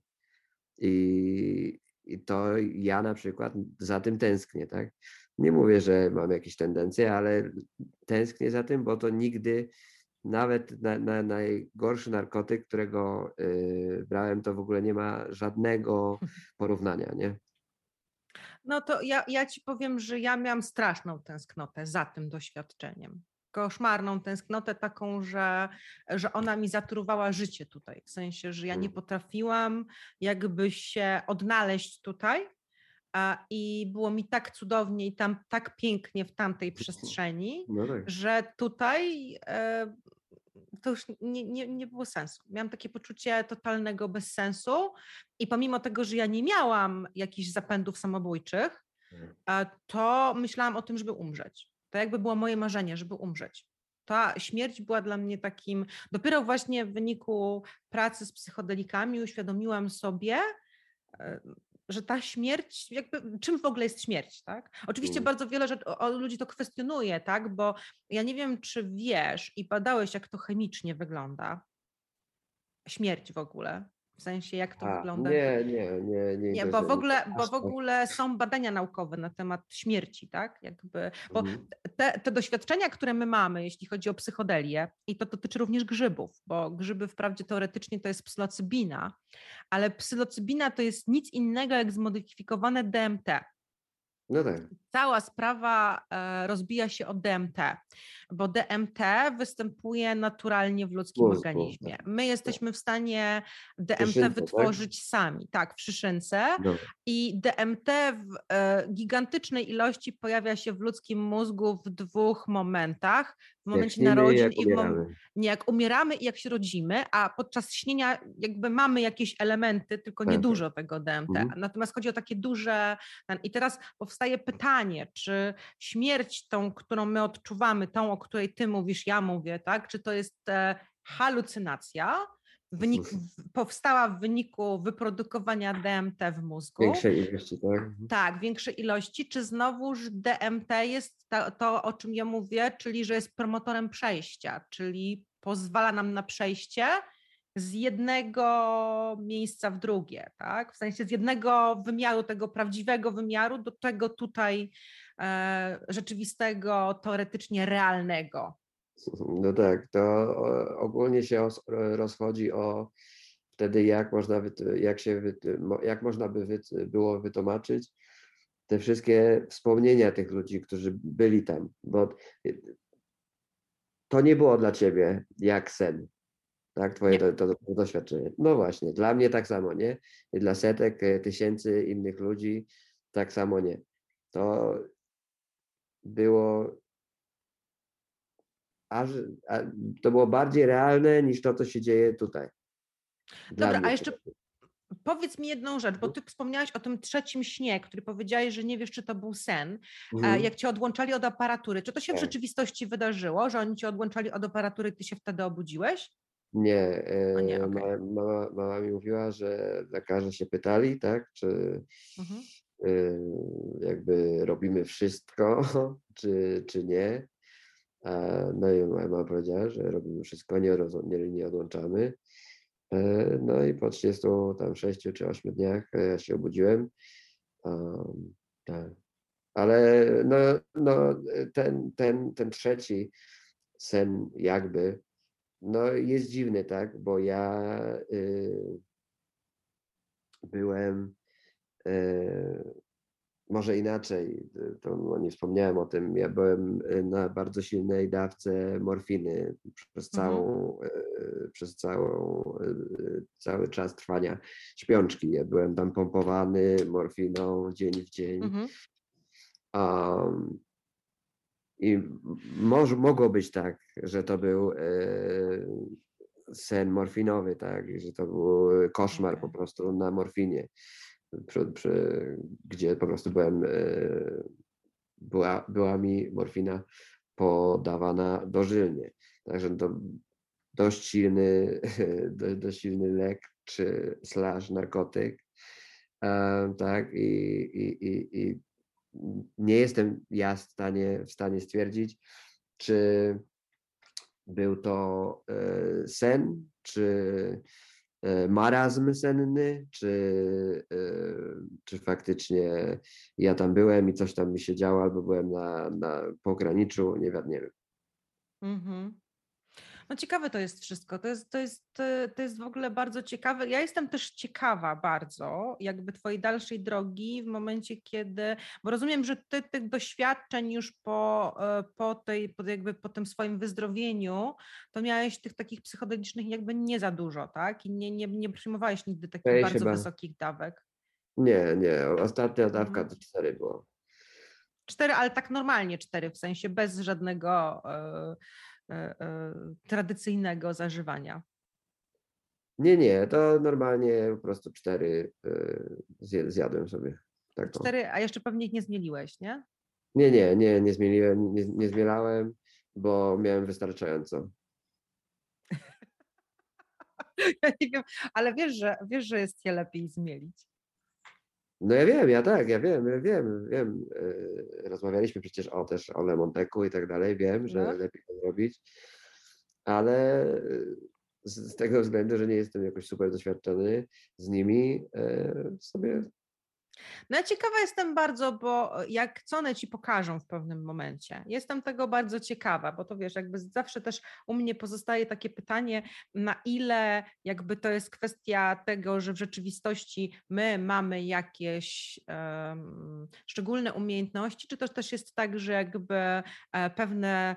I, I to ja na przykład za tym tęsknię, tak? Nie mówię, że mam jakieś tendencje, ale tęsknię za tym, bo to nigdy nawet na, na, najgorszy narkotyk, którego y, brałem, to w ogóle nie ma żadnego <laughs> porównania, nie? No to ja, ja ci powiem, że ja miałam straszną tęsknotę za tym doświadczeniem. Koszmarną tęsknotę, taką, że, że ona mi zatruwała życie tutaj. W sensie, że ja nie mm. potrafiłam jakby się odnaleźć tutaj. I było mi tak cudownie i tam tak pięknie w tamtej przestrzeni, no tak. że tutaj e, to już nie, nie, nie było sensu. Miałam takie poczucie totalnego bezsensu i pomimo tego, że ja nie miałam jakichś zapędów samobójczych, mhm. to myślałam o tym, żeby umrzeć. To jakby było moje marzenie, żeby umrzeć. Ta śmierć była dla mnie takim, dopiero właśnie w wyniku pracy z psychodelikami uświadomiłam sobie, e, że ta śmierć, jakby, czym w ogóle jest śmierć, tak? Oczywiście mm. bardzo wiele rzeczy, o, ludzi to kwestionuje, tak? Bo ja nie wiem, czy wiesz i badałeś, jak to chemicznie wygląda. Śmierć w ogóle. W sensie, jak to A, wygląda? Nie, nie, nie. Nie, nie bo, w ogóle, bo w ogóle są badania naukowe na temat śmierci, tak? Jakby, bo mhm. te, te doświadczenia, które my mamy, jeśli chodzi o psychodelię, i to dotyczy również grzybów, bo grzyby wprawdzie teoretycznie to jest psylocybina, ale psylocybina to jest nic innego jak zmodyfikowane DMT. No tak. Cała sprawa e, rozbija się o DMT, bo DMT występuje naturalnie w ludzkim organizmie. Tak. My jesteśmy w stanie DMT tak? wytworzyć tak? sami, tak, w szyszynce. No. I DMT w e, gigantycznej ilości pojawia się w ludzkim mózgu w dwóch momentach. W momencie narodzin i w mom- nie, jak umieramy i jak się rodzimy, a podczas śnienia jakby mamy jakieś elementy, tylko tak. niedużo tego DMT. Mhm. Natomiast chodzi o takie duże. I teraz powstaje pytanie, czy śmierć tą, którą my odczuwamy, tą, o której ty mówisz, ja mówię, tak? Czy to jest e, halucynacja? Wynik, powstała w wyniku wyprodukowania DMT w mózgu. Większej ilości, tak? Mhm. Tak, większej ilości. Czy znowuż DMT jest to, to, o czym ja mówię, czyli że jest promotorem przejścia, czyli pozwala nam na przejście z jednego miejsca w drugie, tak? W sensie z jednego wymiaru, tego prawdziwego wymiaru do tego tutaj e, rzeczywistego, teoretycznie realnego. No tak, to ogólnie się rozchodzi o wtedy, jak można, jak się, jak można by było wytłumaczyć te wszystkie wspomnienia tych ludzi, którzy byli tam, bo to nie było dla ciebie jak sen, tak, twoje to, to, to, doświadczenie. No właśnie, dla mnie tak samo, nie? I dla setek, e, tysięcy innych ludzi tak samo nie. To było aż, a, to było bardziej realne niż to, co się dzieje tutaj. Dla Dobra, a jeszcze powiedz mi jedną rzecz, bo mhm. ty wspomniałaś o tym trzecim śnie, który powiedziałeś, że nie wiesz, czy to był sen, mhm. jak cię odłączali od aparatury. Czy to się w tak. rzeczywistości wydarzyło, że oni cię odłączali od aparatury i ty się wtedy obudziłeś? Nie, nie, e, okej. ma- mama, mama mi mówiła, że lekarze się pytali, tak, czy Mhm. y, jakby robimy wszystko, <laughs> czy, czy nie. No i mama powiedziała, że robimy wszystko, nie, nie, nie odłączamy. E, No i po 30 tam 6 czy 8 dniach e, ja się obudziłem. Um, tak. Ale no, no ten, ten, ten trzeci sen jakby, no jest dziwny, tak, bo ja y, byłem y, może inaczej, to no nie wspomniałem o tym, ja byłem y, na bardzo silnej dawce morfiny przez Mhm. całą, y, przez całą, y, cały czas trwania śpiączki. Ja byłem tam pompowany morfiną dzień w dzień. Mhm. Um, I może, mogło być tak, że to był sen morfinowy, tak, że to był koszmar po prostu na morfinie, przy, przy, gdzie po prostu byłem, e, była, była mi morfina podawana dożylnie. Także to dość silny, <laughs> do, dość silny lek czy slash narkotyk. E, tak, i, i, i, i nie jestem ja w stanie, w stanie stwierdzić, czy był to e, sen, czy marazm senny, czy, e, czy faktycznie ja tam byłem i coś tam mi się działo, albo byłem na, na pograniczu, nie nie wiem. Mhm. No ciekawe to jest wszystko. To jest, to, jest, to jest w ogóle bardzo ciekawe. Ja jestem też ciekawa bardzo, jakby twojej dalszej drogi w momencie, kiedy, bo rozumiem, że ty tych doświadczeń już po, e, po tej, po jakby po tym swoim wyzdrowieniu, to miałeś tych takich psychodelicznych jakby nie za dużo, tak? I nie, nie, nie przyjmowałeś nigdy takich bardzo chyba. wysokich dawek. Nie, nie, ostatnia dawka Mhm. to cztery było. Cztery, ale tak normalnie cztery, w sensie bez żadnego e, tradycyjnego zażywania. Nie, nie, to normalnie po prostu cztery e, zjadłem sobie. Tak o. Cztery, a jeszcze pewnie ich nie zmieliłeś, nie? Nie, nie, nie, nie zmieniłem, nie, nie zmielałem, bo miałem wystarczająco. <laughs> Ja nie wiem, ale wiesz, że wiesz, że jest je lepiej zmielić. No ja wiem, ja tak, ja wiem, ja wiem, wiem. e, Rozmawialiśmy przecież o też o Lemonteku i tak dalej, wiem, że No. lepiej to zrobić, ale e, z, z tego względu, że nie jestem jakoś super doświadczony z nimi, e, sobie No ja ciekawa jestem bardzo, bo jak co one ci pokażą w pewnym momencie. Jestem tego bardzo ciekawa, bo to wiesz, jakby zawsze też u mnie pozostaje takie pytanie, na ile jakby to jest kwestia tego, że w rzeczywistości my mamy jakieś em, szczególne umiejętności, czy to też jest tak, że jakby e, pewne e,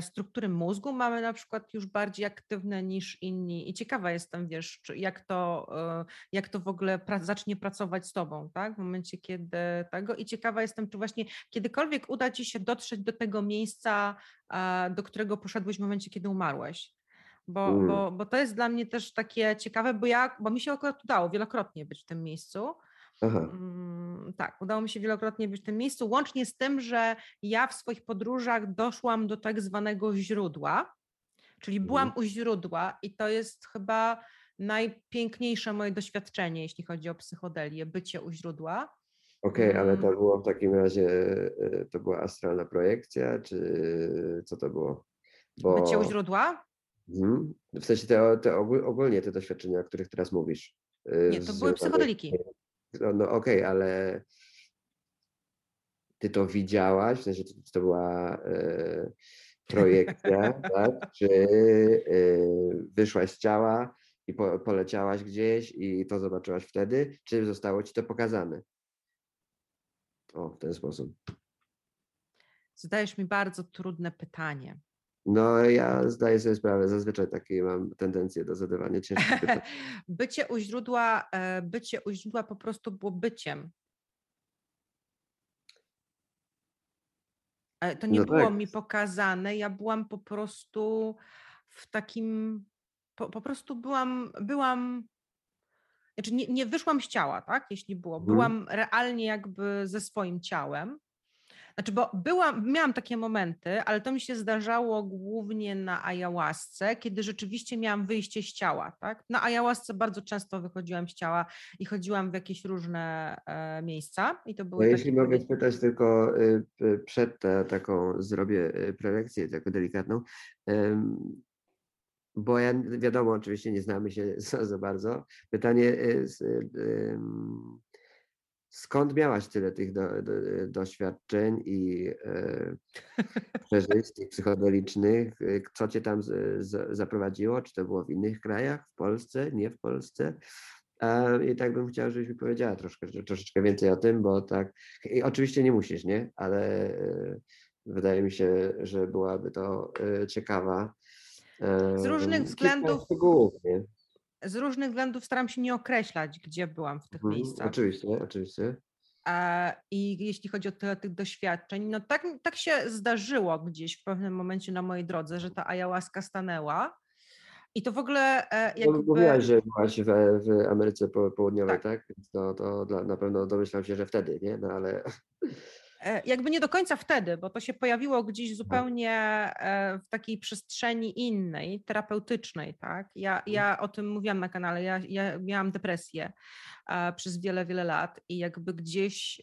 struktury mózgu mamy na przykład już bardziej aktywne niż inni i ciekawa jestem, wiesz, jak to, e, jak to w ogóle pra zacznie pracować z tobą, tak? W momencie, kiedy tego i ciekawa jestem, czy właśnie kiedykolwiek uda ci się dotrzeć do tego miejsca, e, do którego poszedłeś w momencie, kiedy umarłeś. Bo, Mm. bo, bo to jest dla mnie też takie ciekawe, bo ja, bo mi się akurat udało wielokrotnie być w tym miejscu. Aha, Mm, tak, udało mi się wielokrotnie być w tym miejscu, łącznie z tym, że ja w swoich podróżach doszłam do tak zwanego źródła, czyli byłam u źródła i to jest chyba najpiękniejsze moje doświadczenie, jeśli chodzi o psychodelię, bycie u źródła. okej, ale to Mm. było w takim razie, e, to była astralna projekcja, czy co to było? Bycie u Bo źródła? Mhm. W sensie te, te ogól- ogólnie te doświadczenia, o których teraz mówisz. y, Nie, to były psychodeliki. No, no okej, ale ty to widziałaś, w sensie to, to była e, projekcja, <laughs> tak? Czy e, wyszłaś z ciała i po, poleciałaś gdzieś i to zobaczyłaś wtedy, czy zostało ci to pokazane? O, w ten sposób. Zadajesz mi bardzo trudne pytanie. No ja zdaję sobie sprawę, zazwyczaj takie mam tendencję do zadawania ciężkich pytań. <laughs> bycie u źródła, e, bycie u źródła po prostu było byciem. E, To nie No było tak. mi pokazane, ja byłam po prostu w takim, po, po prostu byłam, byłam, znaczy nie, nie wyszłam z ciała, tak, jeśli było, Mhm. byłam realnie jakby ze swoim ciałem. Znaczy, bo byłam, miałam takie momenty, ale to mi się zdarzało głównie na ayahuasce, kiedy rzeczywiście miałam wyjście z ciała. Tak? Na ayahuasce bardzo często wychodziłam z ciała i chodziłam w jakieś różne e, miejsca. I to były no, jeśli mogę spytać tylko y, przed te, taką zrobię y, prelekcję taką delikatną, bo ja wiadomo, oczywiście nie znamy się <laughs> za, za bardzo. Pytanie jest, skąd miałaś tyle tych do, do, doświadczeń i e, przeżyć tych psychodelicznych? Co cię tam z, z, zaprowadziło? Czy to było w innych krajach, w Polsce, nie w Polsce? I tak bym chciał, żebyś mi powiedziała troszkę, troszeczkę więcej o tym, bo tak, i oczywiście nie musisz, nie? Ale e, wydaje mi się, że byłaby to e, ciekawa z różnych względów. Z różnych względów staram się nie określać, gdzie byłam w tych mhm, miejscach. Oczywiście, oczywiście. I jeśli chodzi o tyle tych doświadczeń, no tak, tak się zdarzyło gdzieś w pewnym momencie na mojej drodze, że ta ayahuasca stanęła. I to w ogóle e, jakby... Mówiłaś, że byłaś w, w Ameryce Południowej, tak? tak? To, to dla, na pewno domyślam się, że wtedy, nie? No ale... <laughs> E, jakby nie do końca wtedy, bo to się pojawiło gdzieś zupełnie e, w takiej przestrzeni innej, terapeutycznej, tak? Ja, mhm. ja o tym mówiłam na kanale, ja, ja miałam depresję e, przez wiele, wiele lat i jakby gdzieś,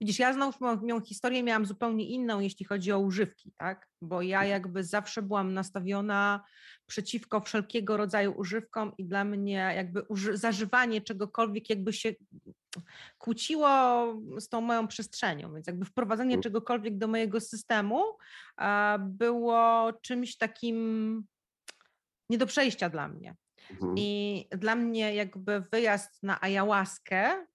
widzisz, ja znowu moją historię miałam zupełnie inną, jeśli chodzi o używki, tak? Bo ja mhm. jakby zawsze byłam nastawiona przeciwko wszelkiego rodzaju używkom i dla mnie jakby zażywanie czegokolwiek jakby się kłóciło z tą moją przestrzenią, więc jakby wprowadzenie mm. czegokolwiek do mojego systemu było czymś takim nie do przejścia dla mnie. Mhm. I dla mnie jakby wyjazd na ayahuaskę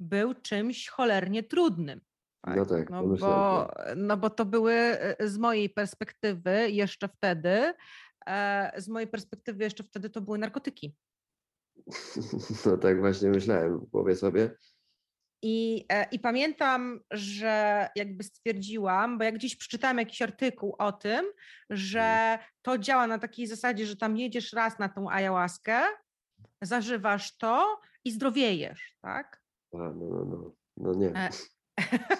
był czymś cholernie trudnym. Tak? No tak, no bo, no bo to były e, z mojej perspektywy jeszcze wtedy, e, z mojej perspektywy jeszcze wtedy to były narkotyki. <laughs> No tak właśnie myślałem w głowie sobie. I, e, I pamiętam, że jakby stwierdziłam, bo jak gdzieś przeczytałam jakiś artykuł o tym, że mhm. to działa na takiej zasadzie, że tam jedziesz raz na tą ayahuaskę, zażywasz to i zdrowiejesz, tak? A, no, no, no, no nie. E, <laughs>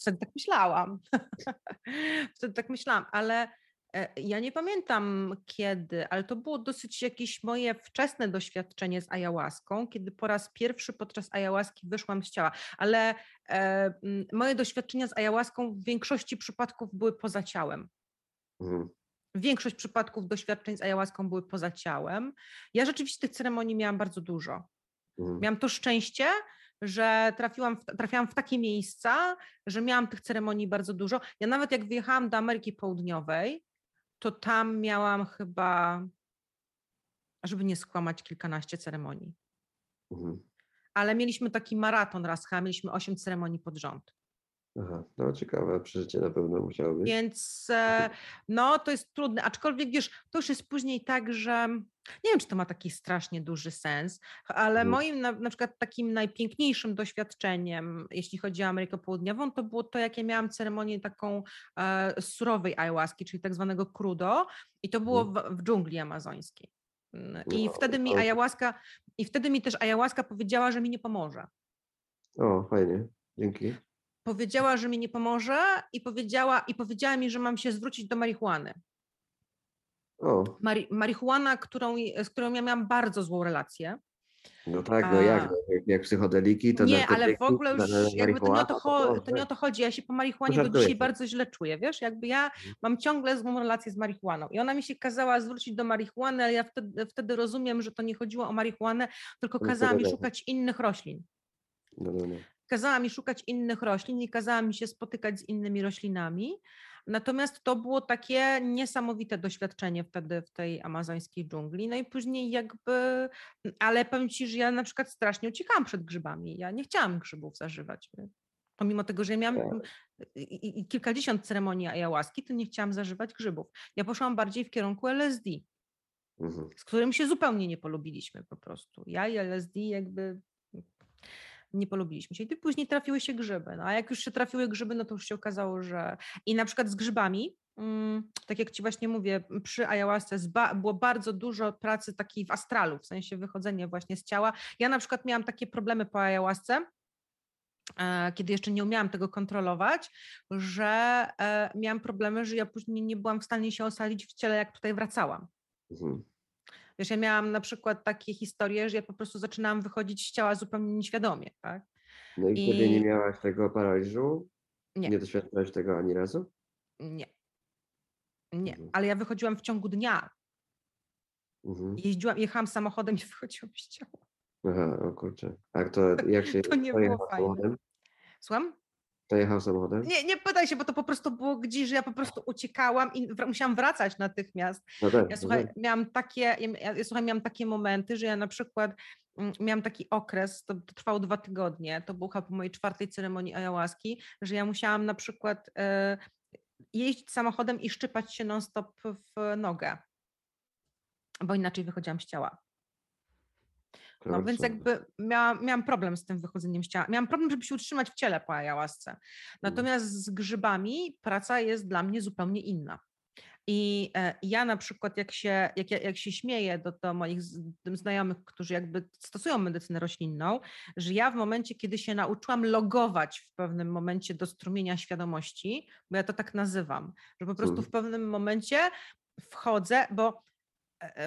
Wtedy tak myślałam. <laughs> Wtedy tak myślałam, ale ja nie pamiętam kiedy, ale to było dosyć jakieś moje wczesne doświadczenie z ayahuaską, kiedy po raz pierwszy podczas ayahuaski wyszłam z ciała, ale e, moje doświadczenia z ayahuaską w większości przypadków były poza ciałem. Mhm. Większość przypadków doświadczeń z ayahuaską były poza ciałem. Ja rzeczywiście tych ceremonii miałam bardzo dużo. Mhm. Miałam to szczęście, że trafiłam w, trafiłam w takie miejsca, że miałam tych ceremonii bardzo dużo. Ja nawet jak wyjechałam do Ameryki Południowej, to tam miałam chyba, żeby nie skłamać, kilkanaście ceremonii. Mhm. Ale mieliśmy taki maraton raz, mieliśmy osiem ceremonii pod rząd. Aha, no ciekawe przeżycie na pewno musiało być. Więc e, no to jest trudne, aczkolwiek wiesz, to już jest później tak, że nie wiem, czy to ma taki strasznie duży sens, ale mhm. moim na, na przykład takim najpiękniejszym doświadczeniem, jeśli chodzi o Amerykę Południową, to było to, jakie miałam ceremonię taką e, surowej ayahuaski, czyli tak zwanego crudo i to było mhm. w, w dżungli amazońskiej. Mm, I no, wtedy mi ayahuasca, i wtedy mi też ayahuasca powiedziała, że mi nie pomoże. O, fajnie, dzięki powiedziała, że mi nie pomoże i powiedziała, i powiedziała mi, że mam się zwrócić do marihuany. O. Mari marihuana, którą, z którą ja miałam bardzo złą relację. No tak, no jak, no, jak, jak psychodeliki, to Nie, ale w ogóle już jakby to nie, o to, to, to nie o to chodzi. Ja się po marihuanie do dzisiaj bardzo źle czuję, wiesz? Jakby ja mhm. mam ciągle złą relację z marihuaną i ona mi się kazała zwrócić do marihuany, ale ja wtedy, wtedy rozumiem, że to nie chodziło o marihuanę, tylko no kazała mi szukać innych roślin. No, no, no kazała mi szukać innych roślin i kazała mi się spotykać z innymi roślinami. Natomiast to było takie niesamowite doświadczenie wtedy w tej amazońskiej dżungli. No i później jakby, ale powiem Ci, że ja na przykład strasznie uciekałam przed grzybami. Ja nie chciałam grzybów zażywać. Pomimo tego, że ja miałam tak. i kilkadziesiąt ceremonii ayahuaski, to nie chciałam zażywać grzybów. Ja poszłam bardziej w kierunku LSD, mhm. z którym się zupełnie nie polubiliśmy po prostu. Ja i LSD jakby nie polubiliśmy się. I później trafiły się grzyby. No a jak już się trafiły grzyby, no to już się okazało, że i na przykład z grzybami, mm, tak jak Ci właśnie mówię, przy ayahuasce było bardzo dużo pracy takiej w astralu, w sensie wychodzenia właśnie z ciała. Ja na przykład miałam takie problemy po ayahuasce, e, kiedy jeszcze nie umiałam tego kontrolować, że e, miałam problemy, że ja później nie byłam w stanie się osalić w ciele, jak tutaj wracałam. Mhm. Wiesz, ja miałam na przykład takie historie, że ja po prostu zaczynałam wychodzić z ciała zupełnie nieświadomie, tak? No i, I... kiedy nie miałaś tego paraliżu? Nie. Nie doświadczyłaś tego ani razu? Nie. Nie, mhm. ale ja wychodziłam w ciągu dnia. Mhm. Jeździłam, jechałam samochodem i <laughs> wychodziłam z ciała. Aha, o kurczę. A to <laughs> jak się to nie było fajne. Samochodem? Słucham? To jechał samochodem? Nie, nie pytaj się, bo to po prostu było gdzieś, że ja po prostu uciekałam i musiałam wracać natychmiast. No tak, ja słuchaj, no tak. miałam takie, ja, ja, słuchaj, miałam takie momenty, że ja na przykład mm, miałam taki okres, to, to trwało dwa tygodnie, to było chyba po mojej czwartej ceremonii ayahuaski, że ja musiałam na przykład e, jeździć samochodem i szczypać się non-stop w nogę, bo inaczej wychodziłam z ciała. No więc jakby miałam, miałam problem z tym wychodzeniem z ciała. Miałam problem, żeby się utrzymać w ciele po ayahuasce. Mm. Natomiast z grzybami praca jest dla mnie zupełnie inna. I e, ja na przykład, jak się, jak, jak się śmieję do, do moich znajomych, którzy jakby stosują medycynę roślinną, że ja w momencie, kiedy się nauczyłam logować w pewnym momencie do strumienia świadomości, bo ja to tak nazywam, że po prostu w hmm. pewnym momencie wchodzę, bo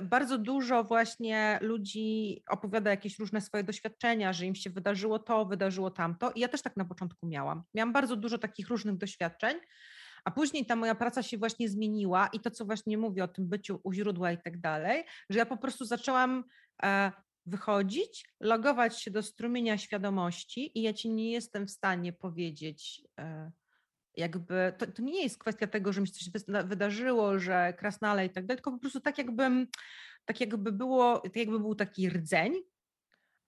bardzo dużo właśnie ludzi opowiada jakieś różne swoje doświadczenia, że im się wydarzyło to, wydarzyło tamto. I ja też tak na początku miałam. Miałam bardzo dużo takich różnych doświadczeń, a później ta moja praca się właśnie zmieniła i to, co właśnie mówię o tym byciu u źródła i tak dalej, że ja po prostu zaczęłam e, wychodzić, logować się do strumienia świadomości i ja ci nie jestem w stanie powiedzieć, e, jakby, to, to nie jest kwestia tego, że mi się coś wydarzyło, że krasnale i tak dalej, tylko po prostu tak jakbym, tak jakby było, tak jakby był taki rdzeń,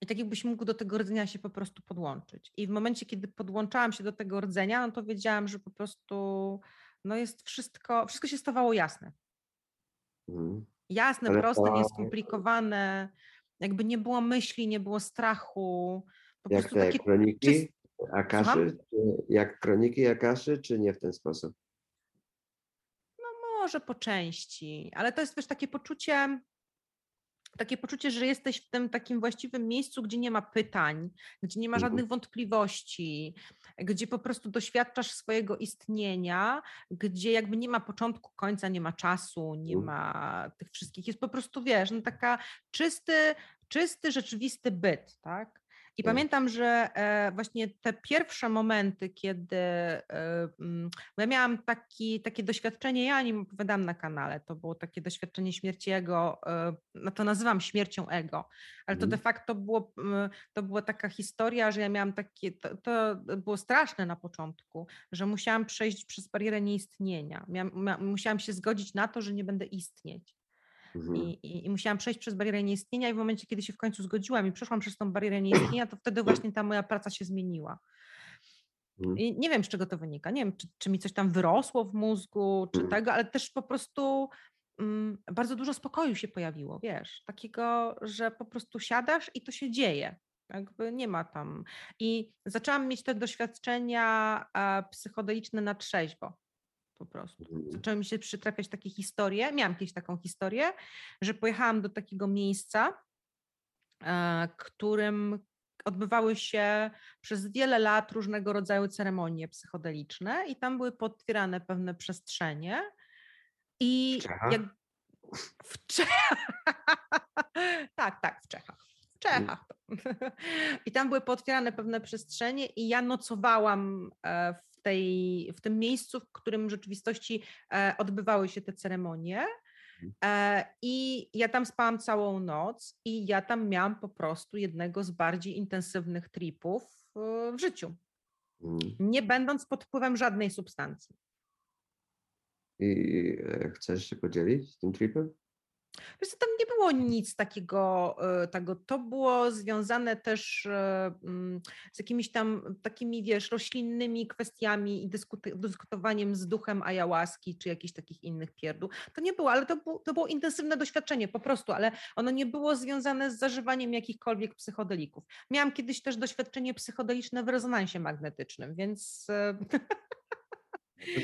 i tak jakbyś mógł do tego rdzenia się po prostu podłączyć. I w momencie, kiedy podłączałam się do tego rdzenia, no to wiedziałam, że po prostu no jest wszystko, wszystko się stawało jasne. Mhm. Jasne, Ale proste, to... nieskomplikowane, jakby nie było myśli, nie było strachu. Po jak te takie kroniki czyst... Akaszy? Jak kroniki Akaszy, czy nie w ten sposób? No może po części, ale to jest też takie poczucie takie poczucie, że jesteś w tym takim właściwym miejscu, gdzie nie ma pytań, gdzie nie ma mhm. żadnych wątpliwości, gdzie po prostu doświadczasz swojego istnienia, gdzie jakby nie ma początku, końca, nie ma czasu, nie mhm. ma tych wszystkich. Jest po prostu, wiesz, no taka czysty, czysty, rzeczywisty byt, tak? I tak. pamiętam, że e, właśnie te pierwsze momenty, kiedy e, mm, ja miałam taki, takie doświadczenie, ja nim opowiadam na kanale, to było takie doświadczenie śmierci ego, e, no to nazywam śmiercią ego, ale to de mhm. facto było, to była taka historia, że ja miałam takie, to, to było straszne na początku, że musiałam przejść przez barierę nieistnienia, miałam, musiałam się zgodzić na to, że nie będę istnieć. Mhm. I, i, I, musiałam przejść przez barierę nieistnienia i w momencie, kiedy się w końcu zgodziłam i przeszłam przez tą barierę nieistnienia, to wtedy właśnie ta moja praca się zmieniła. Mhm. I nie wiem, z czego to wynika. Nie wiem, czy, czy mi coś tam wyrosło w mózgu, czy mhm. tego, ale też po prostu mm, bardzo dużo spokoju się pojawiło, wiesz, takiego, że po prostu siadasz i to się dzieje. Jakby nie ma tam. I zaczęłam mieć te doświadczenia e, psychodeliczne na trzeźwo po prostu. Mhm. Zaczęły mi się przytrafiać takie historie. Miałam kiedyś taką historię, że pojechałam do takiego miejsca, e, którym odbywały się przez wiele lat różnego rodzaju ceremonie psychodeliczne i tam były potwierane pewne przestrzenie. I w jak w Czechach. <laughs> tak, tak, w Czechach. W Czechach. <laughs> I tam były potwierane pewne przestrzenie i ja nocowałam e, w tej, w tym miejscu, w którym w rzeczywistości e, odbywały się te ceremonie. Mhm. E, I ja tam spałam całą noc i ja tam miałam po prostu jednego z bardziej intensywnych tripów w życiu, mhm. nie będąc pod wpływem żadnej substancji. I e, chcesz się podzielić tym tripem? Wiesz, tam nie było nic takiego, e, tego. to było związane też e, mm, z jakimiś tam takimi, wiesz, roślinnymi kwestiami i dyskutowaniem z duchem ayahuaski czy jakichś takich innych pierdół. To nie było, ale to, było, to było intensywne doświadczenie po prostu, ale ono nie było związane z zażywaniem jakichkolwiek psychodelików. Miałam kiedyś też doświadczenie psychodeliczne w rezonansie magnetycznym, więc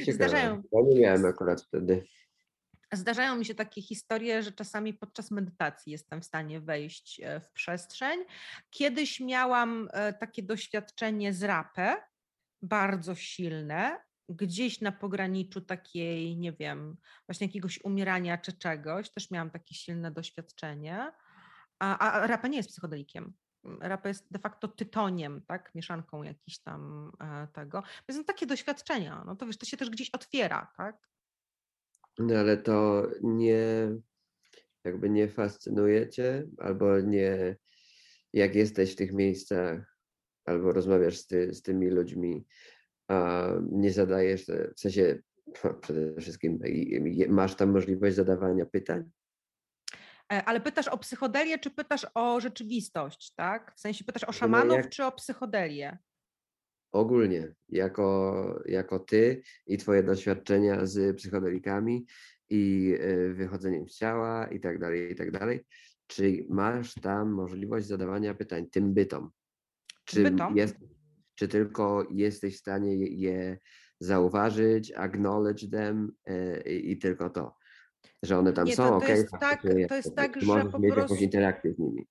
<laughs> zdarzają. Ja nie miałem akurat wtedy. Zdarzają mi się takie historie, że czasami podczas medytacji jestem w stanie wejść e, w przestrzeń. Kiedyś miałam e, takie doświadczenie z rapę, bardzo silne, gdzieś na pograniczu takiej, nie wiem, właśnie jakiegoś umierania czy czegoś. Też miałam takie silne doświadczenie. A, a rapa nie jest psychodelikiem. Rapa jest de facto tytoniem, tak? Mieszanką jakiś tam e, tego. Więc no, takie doświadczenia, no to wiesz, to się też gdzieś otwiera, tak? No ale to nie, jakby nie fascynuje cię, albo nie, jak jesteś w tych miejscach, albo rozmawiasz z, ty, z tymi ludźmi, a nie zadajesz, w sensie <laughs> przede wszystkim masz tam możliwość zadawania pytań? E, ale pytasz o psychodelię, czy pytasz o rzeczywistość, tak? W sensie pytasz o no szamanów, no jak... czy o psychodelię? Ogólnie, jako, jako ty i twoje doświadczenia z psychodelikami i e, wychodzeniem z ciała i tak dalej, i tak dalej. Czy masz tam możliwość zadawania pytań tym bytom? Czy, bytom? Jest, czy tylko jesteś w stanie je zauważyć, acknowledge them e, i, i tylko to? Że one tam Nie, są, to, to okay, jest tak, to jest tak, że po mieć prostu... jakąś interakcję z nimi.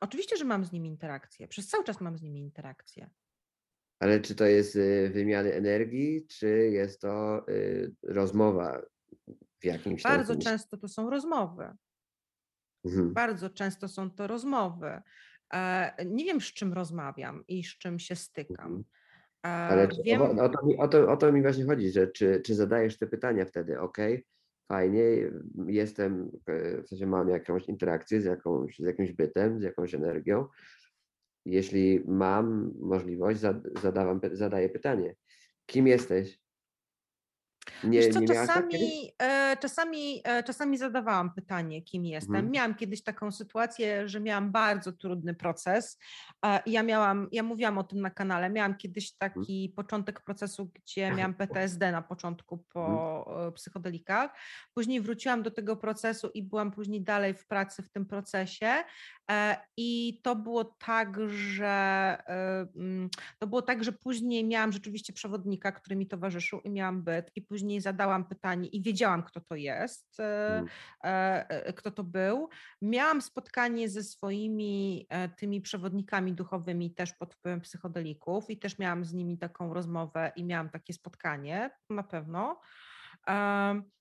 Oczywiście, że mam z nimi interakcję. Przez cały czas mam z nimi interakcję. Ale czy to jest y, wymiany energii, czy jest to y, rozmowa w jakimś Bardzo często to są rozmowy. Mhm. Bardzo często są to rozmowy. E, nie wiem, z czym rozmawiam i z czym się stykam. Mhm. E, Ale wiem... o, o, to mi, o, to, o to mi właśnie chodzi, że czy, czy zadajesz te pytania wtedy, ok, fajnie, jestem, w sensie mam jakąś interakcję z, jakąś, z jakimś bytem, z jakąś energią, jeśli mam możliwość, zadaję pytanie, kim jesteś? Nie, Wiesz co, nie czasami, e, czasami, e, czasami zadawałam pytanie, kim jestem. Mhm. Miałam kiedyś taką sytuację, że miałam bardzo trudny proces. E, ja miałam, ja mówiłam o tym na kanale, miałam kiedyś mhm. taki mhm. początek procesu, gdzie miałam PTSD na początku po mhm. psychodelikach. Później wróciłam do tego procesu i byłam później dalej w pracy w tym procesie. I to było tak, że mm, to było tak, że później miałam rzeczywiście przewodnika, który mi towarzyszył i miałam byt i później zadałam pytanie i wiedziałam, kto to jest, mm. kto to był. Miałam spotkanie ze swoimi tymi przewodnikami duchowymi też pod wpływem psychodelików i też miałam z nimi taką rozmowę i miałam takie spotkanie, na pewno.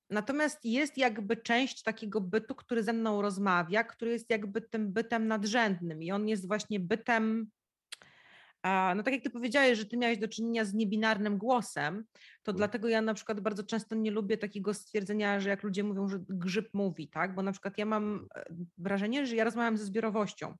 Natomiast jest jakby część takiego bytu, który ze mną rozmawia, który jest jakby tym bytem nadrzędnym i on jest właśnie bytem no tak jak ty powiedziałeś, że ty miałeś do czynienia z niebinarnym głosem, to mm. dlatego ja na przykład bardzo często nie lubię takiego stwierdzenia, że jak ludzie mówią, że grzyb mówi, tak? Bo na przykład ja mam e, wrażenie, że ja rozmawiam ze zbiorowością.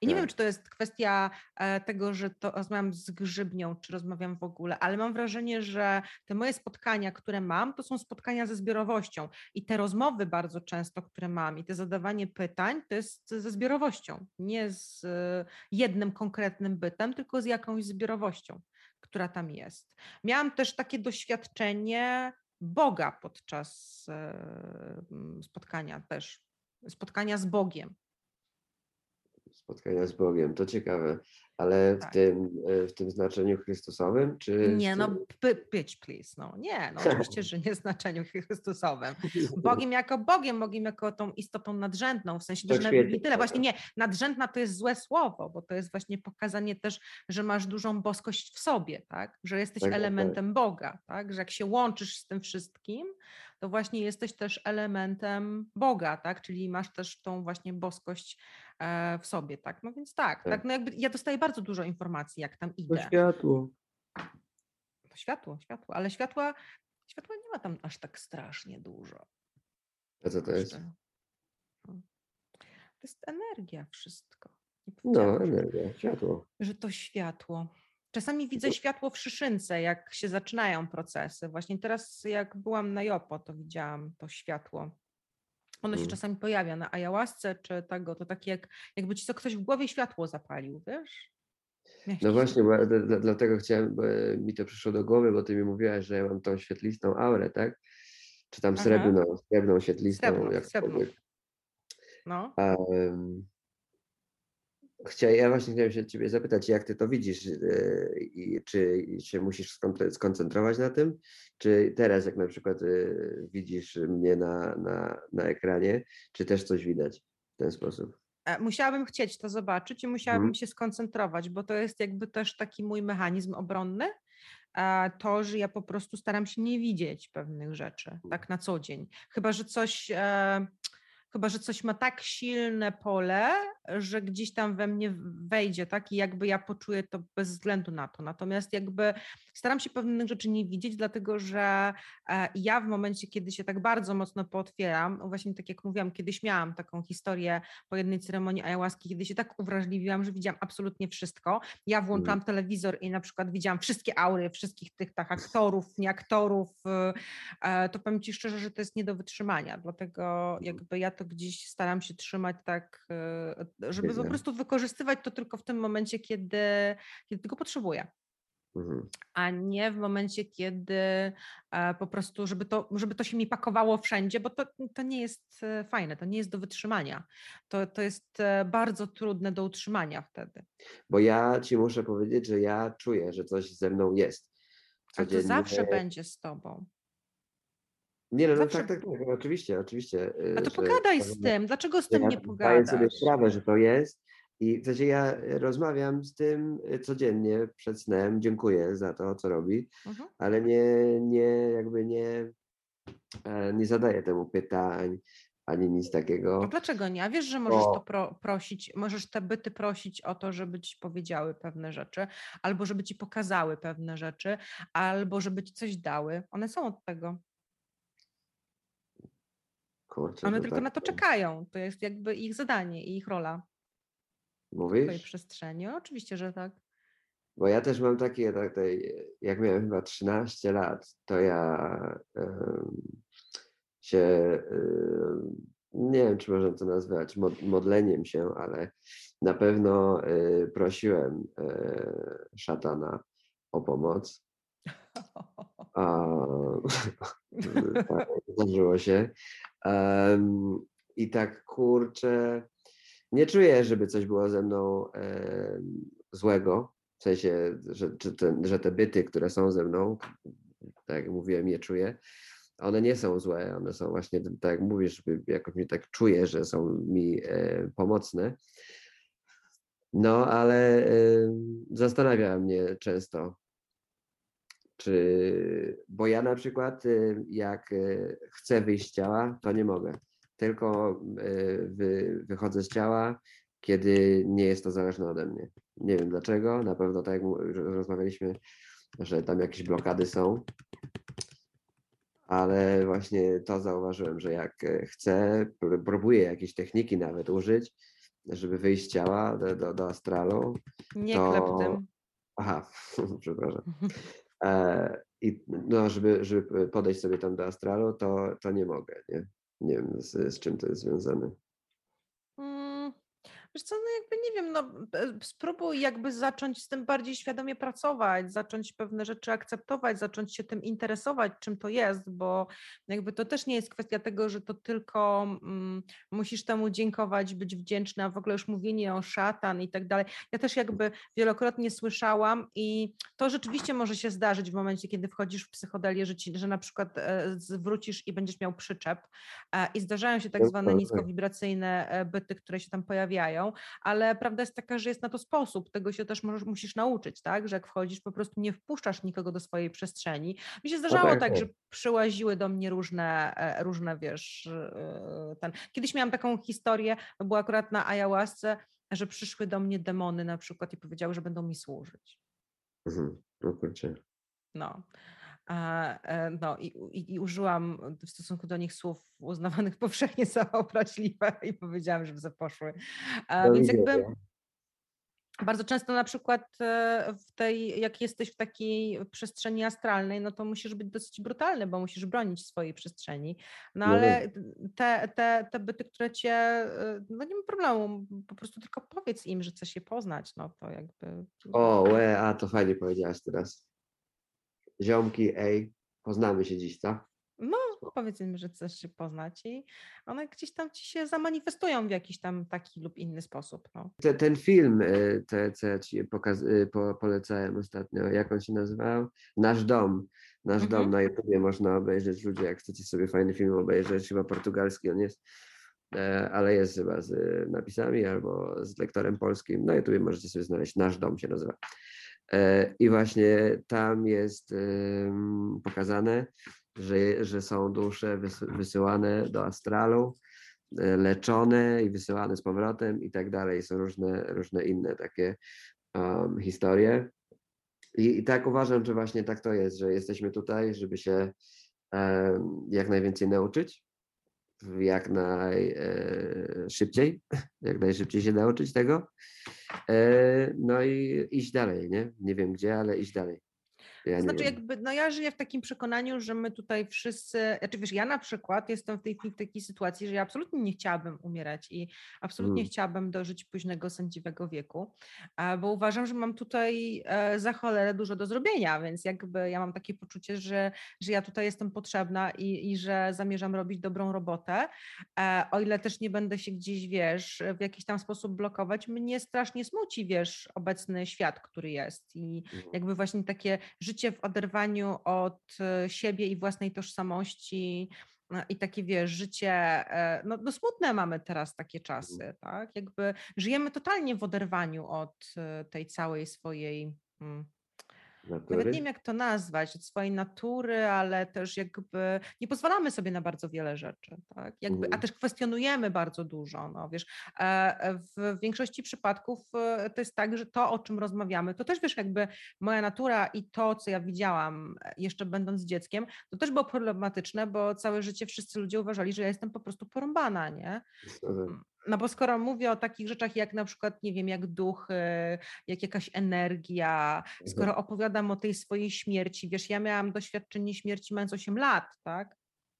I nie tak. wiem, czy to jest kwestia e, tego, że to rozmawiam z grzybnią, czy rozmawiam w ogóle, ale mam wrażenie, że te moje spotkania, które mam, to są spotkania ze zbiorowością. I te rozmowy bardzo często, które mam, i te zadawanie pytań, to jest ze zbiorowością. Nie z e, jednym konkretnym bytem, tylko z jakąś zbiorowością, która tam jest. Miałam też takie doświadczenie Boga podczas e, spotkania też, spotkania z Bogiem spotkania z Bogiem. To ciekawe, ale w, tak. tym, e, w tym znaczeniu Chrystusowym, czy... Nie, no pitch please, no nie, no oczywiście, że nie w znaczeniu Chrystusowym. <laughs> Bogiem jako Bogiem, Bogiem jako tą istotą nadrzędną, w sensie, że nawet nie tyle, właśnie nie, nadrzędna to jest złe słowo, bo to jest właśnie pokazanie też, że masz dużą boskość w sobie, tak, że jesteś tak, tak, tak. elementem tak. Boga, tak, że jak się łączysz z tym wszystkim, to właśnie jesteś też elementem Boga, tak? Czyli masz też tą właśnie boskość w sobie, tak? No więc tak, tak, tak. No jakby ja dostaję bardzo dużo informacji, jak tam idę. To światło. To światło, światło, ale światła, światła nie ma tam aż tak strasznie dużo. A co to jest? No. To jest energia wszystko. No, energia, światło. Że to światło. Czasami widzę światło w szyszynce, jak się zaczynają procesy. Właśnie teraz, jak byłam na Jopo, to widziałam to światło. Ono się hmm. czasami pojawia na ayahuasce czy tego, to takie jak, jakby ci co ktoś w głowie światło zapalił, wiesz? no właśnie, bo, dlatego chciałem, mi to przyszło do głowy, bo ty mi mówiłaś, że ja mam tą świetlistą aurę, tak? Czy tam srebrną, srebrną świetlistą, Srebrno, jak srebrno. No. Um, Chciałem, ja właśnie chciałem się ciebie zapytać, jak ty to widzisz yy, i czy się musisz skoncentrować na tym, czy teraz jak na przykład yy, widzisz mnie na, na, na ekranie, czy też coś widać w ten sposób? E, musiałabym chcieć to zobaczyć i musiałabym hmm. się skoncentrować, bo to jest jakby też taki mój mechanizm obronny, to, że ja po prostu staram się nie widzieć pewnych rzeczy tak na co dzień. Chyba, że coś e, chyba że coś ma tak silne pole, że gdzieś tam we mnie wejdzie, tak? I jakby ja poczuję to bez względu na to. Natomiast jakby staram się pewnych rzeczy nie widzieć, dlatego że e, ja w momencie, kiedy się tak bardzo mocno pootwieram, właśnie tak jak mówiłam, kiedyś miałam taką historię po jednej ceremonii ayahuaski, kiedy się tak uwrażliwiłam, że widziałam absolutnie wszystko. Ja mm. telewizor i na przykład widziałam wszystkie aury, wszystkich tych tak aktorów, nie aktorów, e, to powiem Ci szczerze, że to jest nie do wytrzymania, dlatego mm. jakby ja to gdzieś staram się trzymać tak, żeby po prostu wykorzystywać to tylko w tym momencie, kiedy, kiedy tego potrzebuję. Mhm. A nie w momencie, kiedy e, po prostu, żeby to, żeby to się mi pakowało wszędzie, bo to, to nie jest e, fajne, to nie jest do wytrzymania. To, to jest e, bardzo trudne do utrzymania wtedy. Bo ja ci muszę powiedzieć, że ja czuję, że coś ze mną jest. Codziennie. A to zawsze będzie z tobą. Nie, no, no tak, tak, tak, oczywiście, oczywiście. A to pogadaj z tym, dlaczego z tym ja nie pogadasz? Zdaję sobie sprawę, że to jest i w zasadzie ja rozmawiam z tym y, codziennie przed snem, dziękuję za to, co robi, mhm. ale nie, nie, jakby nie, e, nie zadaję temu pytań, ani nic takiego. A dlaczego nie? A wiesz, że możesz to pro, prosić, możesz te byty prosić o to, żeby ci powiedziały pewne rzeczy, albo żeby ci pokazały pewne rzeczy, albo żeby ci coś dały. One są od tego. Kurczę, One tylko tak na to czekają. To jest jakby ich zadanie i ich rola. Mówisz? W swojej przestrzeni. Oczywiście, że tak. Bo ja też mam takie, tak, jak miałem chyba 13 lat, to ja się, nie wiem, czy można to nazwać modleniem się, ale na pewno y, prosiłem e, szatana o pomoc. <laughs> A, <laughs> tak, zdarzyło się. Um, I tak kurczę, nie czuję, żeby coś było ze mną złego. W sensie, że, te, że te byty, które są ze mną, tak jak mówiłem, je czuję. One nie są złe, one są właśnie, tak jak mówisz, jakoś mi tak czuję, że są mi e, pomocne. No, ale e, zastanawia mnie często, czy, bo ja na przykład, e, jak e, chcę wyjść z ciała, to nie mogę tylko e, wy, wychodzę z ciała, kiedy nie jest to zależne ode mnie. Nie wiem dlaczego, na pewno tak jak rozmawialiśmy, że tam jakieś blokady są, ale właśnie to zauważyłem, że jak chcę, próbuję jakieś techniki nawet użyć, żeby wyjść z ciała do, do, do astralu. Nie to... klep tym. Aha, <laughs> przepraszam. <laughs> E, I no, żeby, żeby podejść sobie tam do astralu, to, to nie mogę, nie? Nie wiem, z, z czym to jest związane. Wiesz co, no jakby nie wiem, no e, spróbuj jakby zacząć z tym bardziej świadomie pracować, zacząć pewne rzeczy akceptować, zacząć się tym interesować, czym to jest, bo jakby to też nie jest kwestia tego, że to tylko mm, musisz temu dziękować, być wdzięczna, a w ogóle już mówienie o szatan i tak dalej. Ja też jakby wielokrotnie słyszałam i to rzeczywiście może się zdarzyć w momencie, kiedy wchodzisz w psychodelię, że, ci, że na przykład e, zwrócisz i będziesz miał przyczep e, i zdarzają się tak zwane niskowibracyjne byty, które się tam pojawiają, ale prawda jest taka, że jest na to sposób, tego się też możesz, musisz nauczyć, tak, że jak wchodzisz, po prostu nie wpuszczasz nikogo do swojej przestrzeni. Mi się no zdarzało tak, tak, że przyłaziły do mnie różne, e, różne, wiesz, e, ten. Kiedyś miałam taką historię, to była akurat na ayahuasce, że przyszły do mnie demony na przykład i powiedziały, że będą mi służyć. Mhm. No No. E, no i, i, i, użyłam w stosunku do nich słów uznawanych <laughs> powszechnie za obraźliwe i powiedziałam, żeby zaposzły. Więc jakby bardzo często na przykład e, w tej, jak jesteś w takiej przestrzeni astralnej, no to musisz być dosyć brutalny, bo musisz bronić swojej przestrzeni. No, no ale te, te, te byty, które cię, e, no nie ma problemu, po prostu tylko powiedz im, że chcesz je poznać, no to jakby... O, łe, a to fajnie powiedziałaś teraz ziomki, ej, poznamy się dziś, co? No, powiedzmy, że chcesz się poznać i one gdzieś tam ci się zamanifestują w jakiś tam taki lub inny sposób. No. Te, ten film, y, te, co ja ci pokaz, y, po, polecałem ostatnio, jak on się nazywał? Nasz dom. Nasz mhm. dom na YouTubie można obejrzeć. Ludzie, jak chcecie sobie fajny film obejrzeć, chyba portugalski on jest, e, ale jest chyba z napisami albo z lektorem polskim. Na YouTubie możecie sobie znaleźć. Nasz dom się nazywa. E, I właśnie tam jest pokazane, że, że są dusze wysyłane do astralu, e, leczone i wysyłane z powrotem i tak dalej. Są różne, różne inne takie um, historie. I, I, tak uważam, że właśnie tak to jest, że jesteśmy tutaj, żeby się um, jak najwięcej nauczyć, jak najszybciej, e, <laughs> jak najszybciej się nauczyć tego. E, no i iść dalej, nie? Nie wiem gdzie, ale iść dalej. Ja znaczy, jakby, no ja żyję w takim przekonaniu, że my tutaj wszyscy, znaczy wiesz, ja na przykład jestem w tej chwili w takiej sytuacji, że ja absolutnie nie chciałabym umierać i absolutnie mm. chciałabym dożyć późnego sędziwego wieku, bo uważam, że mam tutaj e, za cholerę dużo do zrobienia, więc jakby ja mam takie poczucie, że, że ja tutaj jestem potrzebna i, i że zamierzam robić dobrą robotę, e, o ile też nie będę się gdzieś, wiesz, w jakiś tam sposób blokować, mnie strasznie smuci, wiesz, obecny świat, który jest i mm. jakby właśnie takie życie w oderwaniu od e, siebie i własnej tożsamości no i takie, wiesz, życie, e, no, no smutne mamy teraz takie czasy, mhm. tak? Jakby żyjemy totalnie w oderwaniu od e, tej całej swojej hmm, Natury? Nawet nie wiem, jak to nazwać, od swojej natury, ale też jakby nie pozwalamy sobie na bardzo wiele rzeczy, tak? Jakby, a mhm. też kwestionujemy bardzo dużo, no wiesz, e, e, w większości przypadków e, to jest tak, że to, o czym rozmawiamy, to też wiesz, jakby moja natura i to, co ja widziałam jeszcze będąc dzieckiem, to też było problematyczne, bo całe życie wszyscy ludzie uważali, że ja jestem po prostu porąbana, nie? No bo skoro mówię o takich rzeczach jak na przykład, nie wiem, jak duchy, jak jakaś energia, mhm. skoro opowiadam o tej swojej śmierci, wiesz, ja miałam doświadczenie śmierci mając 8 lat, tak?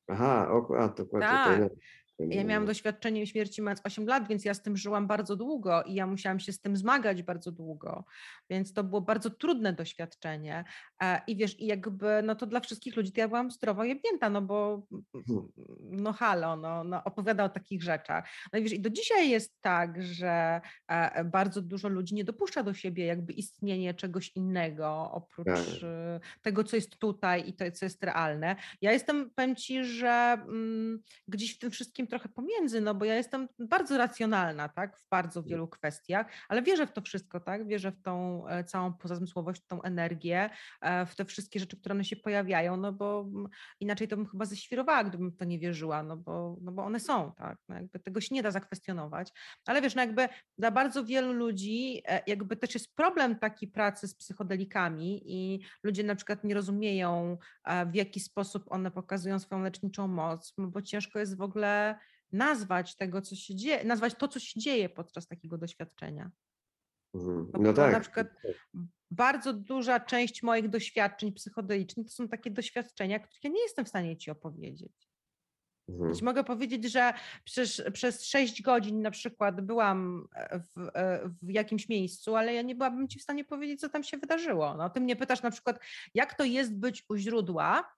Aha, o, a, dokładnie. Tak. Ja miałam doświadczenie śmierci mając 8 lat, więc ja z tym żyłam bardzo długo i ja musiałam się z tym zmagać bardzo długo, więc to było bardzo trudne doświadczenie. E, I wiesz, i jakby, no to dla wszystkich ludzi to ja byłam zdrowo jebnięta, no bo <laughs> no halo, no, no opowiada o takich rzeczach. No i wiesz, i do dzisiaj jest tak, że e, bardzo dużo ludzi nie dopuszcza do siebie jakby istnienie czegoś innego oprócz tak. E, tego, co jest tutaj i to, co jest realne. Ja jestem, powiem Ci, że mm, gdzieś w tym wszystkim trochę pomiędzy, no bo ja jestem bardzo racjonalna, tak, w bardzo mm. wielu kwestiach, ale wierzę w to wszystko, tak, wierzę w tą e, całą pozazmysłowość, tą energię, e, w te wszystkie rzeczy, które one się pojawiają, no bo inaczej to bym chyba ześwirowała, gdybym w to nie wierzyła, no bo, no bo one są, tak, no jakby tego się nie da zakwestionować, ale wiesz, no jakby dla bardzo wielu ludzi e, jakby też jest problem taki pracy z psychodelikami i ludzie na przykład nie rozumieją, w jaki sposób one pokazują swoją leczniczą moc, bo ciężko jest w ogóle nazwać tego, co się dzieje, nazwać to, co się dzieje podczas takiego doświadczenia. Mhm. No tak. Na przykład bardzo duża część moich doświadczeń psychodelicznych to są takie doświadczenia, których ja nie jestem w stanie ci opowiedzieć. Mhm. Mogę powiedzieć, że przez, przez 6 godzin na przykład byłam w, w, jakimś miejscu, ale ja nie byłabym ci w stanie powiedzieć, co tam się wydarzyło. No, ty mnie pytasz na przykład, jak to jest być u źródła,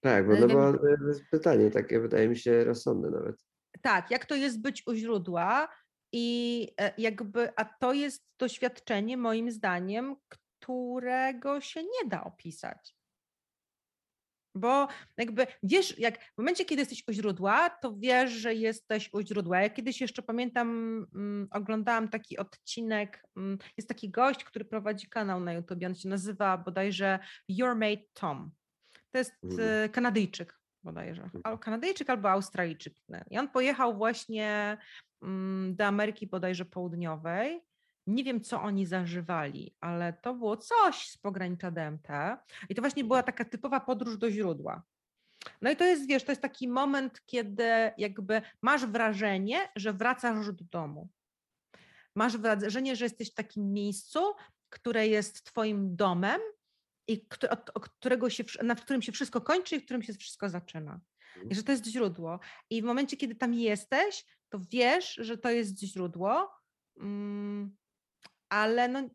tak, bo no bo to jest pytanie takie, wydaje mi się, rozsądne nawet. Tak, jak to jest być u źródła i e, jakby, a to jest doświadczenie moim zdaniem, którego się nie da opisać. Bo jakby wiesz, jak w momencie, kiedy jesteś u źródła, to wiesz, że jesteś u źródła. Ja kiedyś jeszcze pamiętam, mm, oglądałam taki odcinek, mm, jest taki gość, który prowadzi kanał na YouTube, on się nazywa bodajże Your Mate Tom. To jest mm. Kanadyjczyk bodajże. Mhm. Albo Kanadyjczyk albo Australijczyk. I on pojechał właśnie mm, do Ameryki bodajże Południowej. Nie wiem, co oni zażywali, ale to było coś z pogranicza DMT. I to właśnie była taka typowa podróż do źródła. No i to jest, wiesz, to jest taki moment, kiedy jakby masz wrażenie, że wracasz do domu. Masz wrażenie, że jesteś w takim miejscu, które jest twoim domem, i od, którego się, nad którym się wszystko kończy i w którym się wszystko zaczyna. I że to jest źródło. I w momencie, kiedy tam jesteś, to wiesz, że to jest źródło, mm, ale no,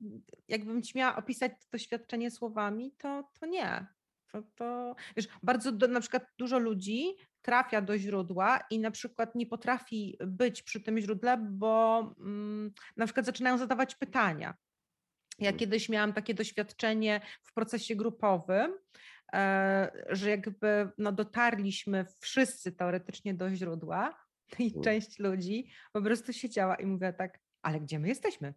jakbym ci miała opisać to doświadczenie słowami, to, to nie. To, to, wiesz, bardzo do, na przykład dużo ludzi trafia do źródła i na przykład nie potrafi być przy tym źródle, bo mm, na przykład zaczynają zadawać pytania. Ja mhm. kiedyś miałam takie doświadczenie w procesie grupowym, e, że jakby no, dotarliśmy wszyscy teoretycznie do źródła <laughs> i mhm. część ludzi po prostu siedziała i mówiła tak, ale gdzie my jesteśmy?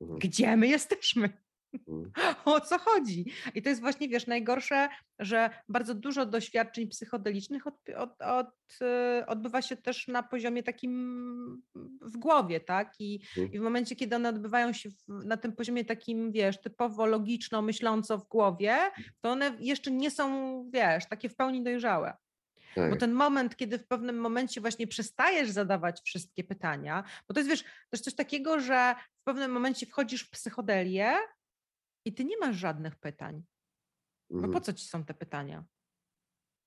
Mhm. Gdzie my jesteśmy? Mm. <laughs> O co chodzi? I to jest właśnie, wiesz, najgorsze, że bardzo dużo doświadczeń psychodelicznych od, od, od, y, odbywa się też na poziomie takim w głowie, tak? I, mm. i w momencie, kiedy one odbywają się w, na tym poziomie takim, wiesz, typowo logiczno myśląco w głowie, to one jeszcze nie są, wiesz, takie w pełni dojrzałe. Tak. Bo ten moment, kiedy w pewnym momencie właśnie przestajesz zadawać wszystkie pytania, bo to jest, wiesz, też coś takiego, że w pewnym momencie wchodzisz w psychodelię i ty nie masz żadnych pytań. No po mhm. co ci są te pytania?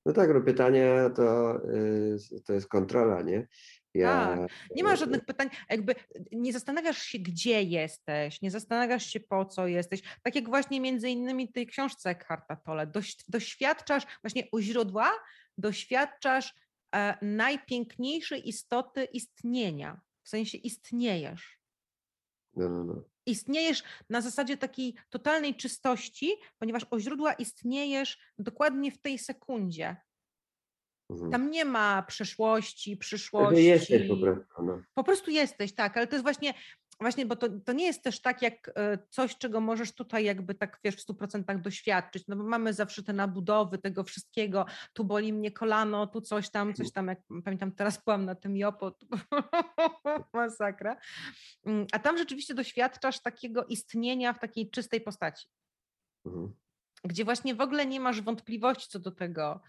No tak, no pytania to, y, to jest kontrola, nie? Ja, tak, nie ma żadnych pytań, jakby nie zastanawiasz się, gdzie jesteś, nie zastanawiasz się, po co jesteś. Tak jak właśnie między innymi w tej książce Eckharta Tolle, doświadczasz właśnie u źródła, doświadczasz e, najpiękniejszej istoty istnienia, w sensie istniejesz. No, no, no istniejesz na zasadzie takiej totalnej czystości, ponieważ o źródła istniejesz dokładnie w tej sekundzie. Mhm. Tam nie ma przeszłości, przyszłości. Jesteś po prostu. No. Po prostu jesteś, tak, ale to jest właśnie właśnie, bo to, to nie jest też tak jak e, coś, czego możesz tutaj jakby tak, wiesz, w 100% doświadczyć, no bo mamy zawsze te nabudowy tego wszystkiego, tu boli mnie kolano, tu coś tam, coś tam, jak pamiętam, teraz byłam na tym Jopo, <laughs> masakra, mm, a tam rzeczywiście doświadczasz takiego istnienia w takiej czystej postaci, mhm. gdzie właśnie w ogóle nie masz wątpliwości co do tego,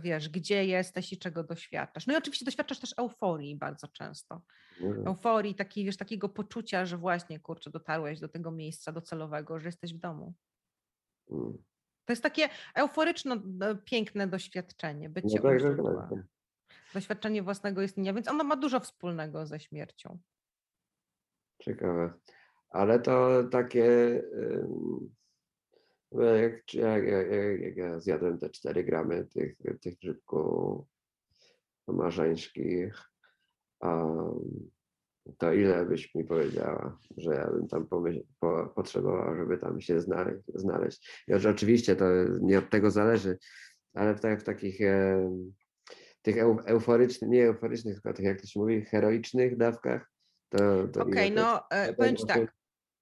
wiesz, gdzie jesteś i czego doświadczasz. No i oczywiście doświadczasz też euforii bardzo często. Mm. Euforii, takiej, wiesz, takiego poczucia, że właśnie, kurczę, dotarłeś do tego miejsca docelowego, że jesteś w domu. Mm. To jest takie euforyczno e, piękne doświadczenie, bycie no tak, tak. Doświadczenie własnego istnienia, więc ono ma dużo wspólnego ze śmiercią. Ciekawe. Ale to takie jak, jak, jak, jak ja zjadłem te 4 gramy tych, tych grzybków marzańskich, um, to ile byś mi powiedziała, że ja bym tam po, potrzebował, żeby tam się znaleźć, znaleźć. I oczywiście to nie od tego zależy, ale w, tak, w takich e, tych euforycznych, nie euforycznych, tylko tych, jak to się mówi, heroicznych dawkach, to, to Okej, okay, no e, powiem Ci tak,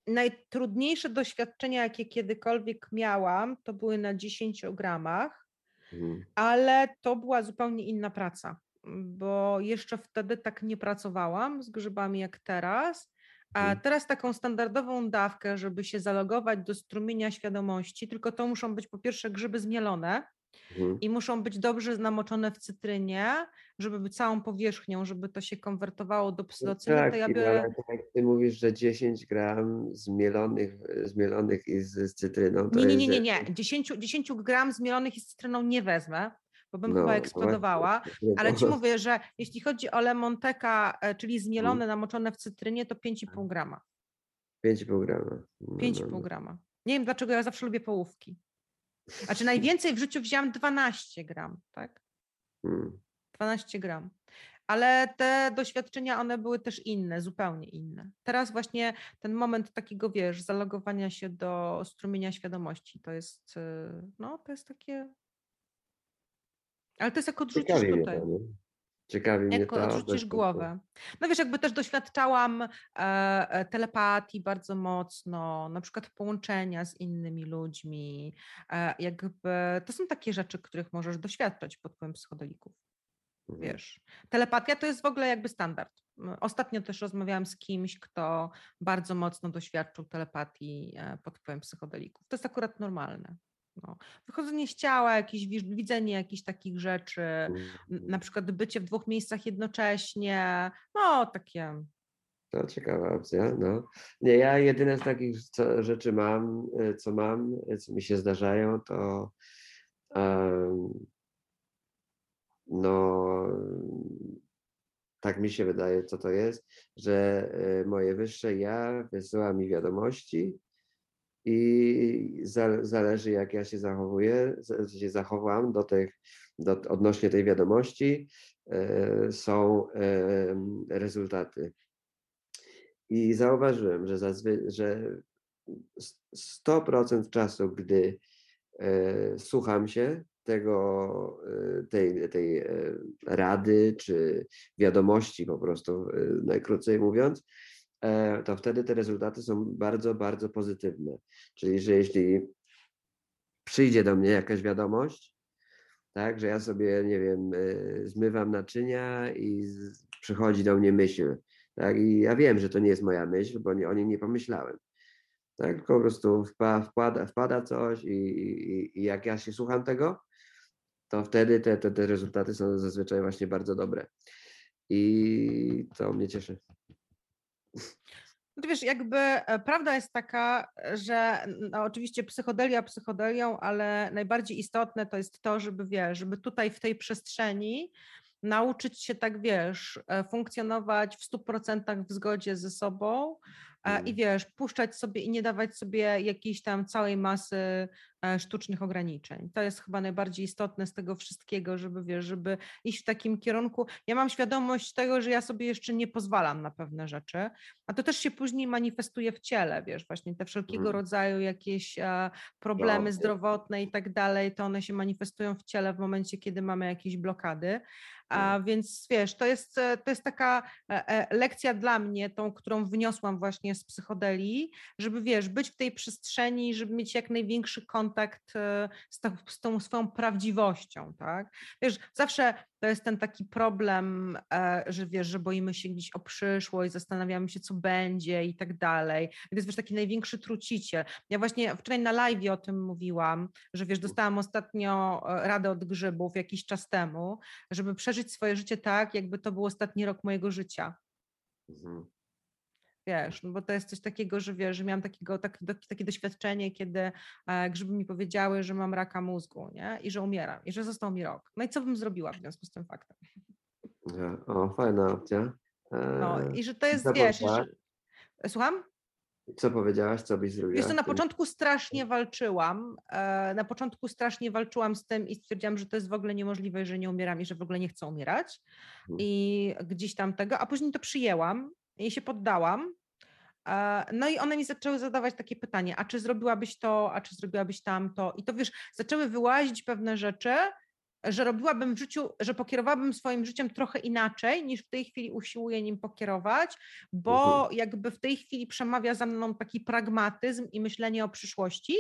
najtrudniejsze doświadczenia, jakie kiedykolwiek miałam, to były na 10 gramach, mhm. ale to była zupełnie inna praca, bo jeszcze wtedy tak nie pracowałam z grzybami jak teraz. A mhm. teraz taką standardową dawkę, żeby się zalogować do strumienia świadomości, tylko to muszą być po pierwsze grzyby zmielone, Mhm. I muszą być dobrze namoczone w cytrynie, żeby być całą powierzchnią, żeby to się konwertowało do psylocyny. Tak, to ja biorę... ale tak jak ty mówisz, że 10 gram zmielonych, zmielonych i z, z cytryną. nie, nie, nie, nie, nie. 10, 10 gram zmielonych i z cytryną nie wezmę, bo bym no, chyba eksplodowała. Ale ci <laughs> mówię, że jeśli chodzi o lemonteka, e, czyli zmielone, hmm. namoczone w cytrynie, to 5,5 grama. 5,5 grama. No, 5,5 no, no. grama. Nie wiem dlaczego ja zawsze lubię połówki. Znaczy najwięcej w życiu wziąłem 12 gram, tak? 12 hmm. gram. Ale te doświadczenia, one były też inne, zupełnie inne. Teraz właśnie ten moment takiego, wiesz, zalogowania się do strumienia świadomości, to jest, y, no, to jest takie... Ale to jest jak odrzucisz tutaj. Ciekawi mnie Jak to. odrzucisz głowę. No wiesz, jakby też doświadczałam e, e, telepatii bardzo mocno, na przykład połączenia z innymi ludźmi. E, jakby to są takie rzeczy, których możesz doświadczać pod wpływem psychodelików. Mhm. Wiesz, telepatia to jest w ogóle jakby standard. Ostatnio też rozmawiałam z kimś, kto bardzo mocno doświadczył telepatii e, pod wpływem psychodelików. To jest akurat normalne. No. Wychodzenie z ciała, jakieś widzenie jakichś takich rzeczy, na przykład bycie w dwóch miejscach jednocześnie, no takie. To ciekawa opcja, no. Nie, ja jedyne z takich co, rzeczy mam, y, co mam, y, co mi się zdarzają, to um, no tak mi się wydaje, co to jest, że y, moje wyższe ja wysyła mi wiadomości i za, zależy jak ja się zachowuję, się zachowam do tych, do, odnośnie tej wiadomości, e, są e, rezultaty. I zauważyłem, że, zazwy, że 100% czasu, gdy e, słucham się tego, tej, tej rady czy wiadomości po prostu, najkrócej mówiąc, to wtedy te rezultaty są bardzo, bardzo pozytywne. Czyli, że jeśli przyjdzie do mnie jakaś wiadomość, tak, że ja sobie, nie wiem, e, zmywam naczynia i przychodzi do mnie myśl, tak, i ja wiem, że to nie jest moja myśl, bo nie, o niej nie pomyślałem. Tak, po prostu wpada, wpada coś i, i, i jak ja się słucham tego, to wtedy te, te, te rezultaty są zazwyczaj właśnie bardzo dobre. I to mnie cieszy. No wiesz, jakby e, prawda jest taka, że no oczywiście psychodelia psychodelią, ale najbardziej istotne to jest to, żeby wiesz, żeby tutaj w tej przestrzeni nauczyć się tak, wiesz, e, funkcjonować w 100% w zgodzie ze sobą, i mm. wiesz, puszczać sobie i nie dawać sobie jakiejś tam całej masy e, sztucznych ograniczeń. To jest chyba najbardziej istotne z tego wszystkiego, żeby wiesz, żeby iść w takim kierunku. Ja mam świadomość tego, że ja sobie jeszcze nie pozwalam na pewne rzeczy, a to też się później manifestuje w ciele, wiesz, właśnie te wszelkiego mhm. rodzaju jakieś e, problemy no. zdrowotne i tak dalej, to one się manifestują w ciele w momencie, kiedy mamy jakieś blokady. A mm. więc wiesz, to jest, e, to jest taka lekcja dla mnie, tą, którą wyniosłam właśnie z psychodelii, żeby wiesz, być w tej przestrzeni, żeby mieć jak największy kontakt e, z, tą, z tą swoją prawdziwością, tak? Wiesz, zawsze to jest ten taki problem, e, że wiesz, że boimy się gdzieś o przyszłość, zastanawiamy się, co będzie i tak dalej. I to jest wiesz, taki największy truciciel. Ja właśnie wczoraj na live o tym mówiłam, że wiesz, dostałam ostatnio e, radę od grzybów jakiś czas temu, żeby przeżyć swoje życie tak, jakby to był ostatni rok mojego życia. Mhm. Wiesz, no bo to jest coś takiego, że wiesz, że miałam takiego, tak, do, takie doświadczenie, kiedy e, grzyby mi powiedziały, że mam raka mózgu, nie? I że umieram, i że został mi rok. No i co bym zrobiła w związku z tym faktem? O, fajna opcja. E, no i że to jest, wiesz, że... słucham? Co powiedziałaś, co byś zrobiła? Wiesz, to na początku strasznie walczyłam. E, na początku strasznie walczyłam z tym i stwierdziłam, że to jest w ogóle niemożliwe, że nie umieram i że w ogóle nie chcę umierać. Hmm. I gdzieś tam tego, a później to przyjęłam i się poddałam. E, no i one mi zaczęły zadawać takie pytanie, a czy zrobiłabyś to, a czy zrobiłabyś tamto? I to wiesz, zaczęły wyłazić pewne rzeczy, że robiłabym w życiu, że pokierowałabym swoim życiem trochę inaczej niż w tej chwili usiłuję nim pokierować, bo mhm. jakby w tej chwili przemawia za mną taki pragmatyzm i myślenie o przyszłości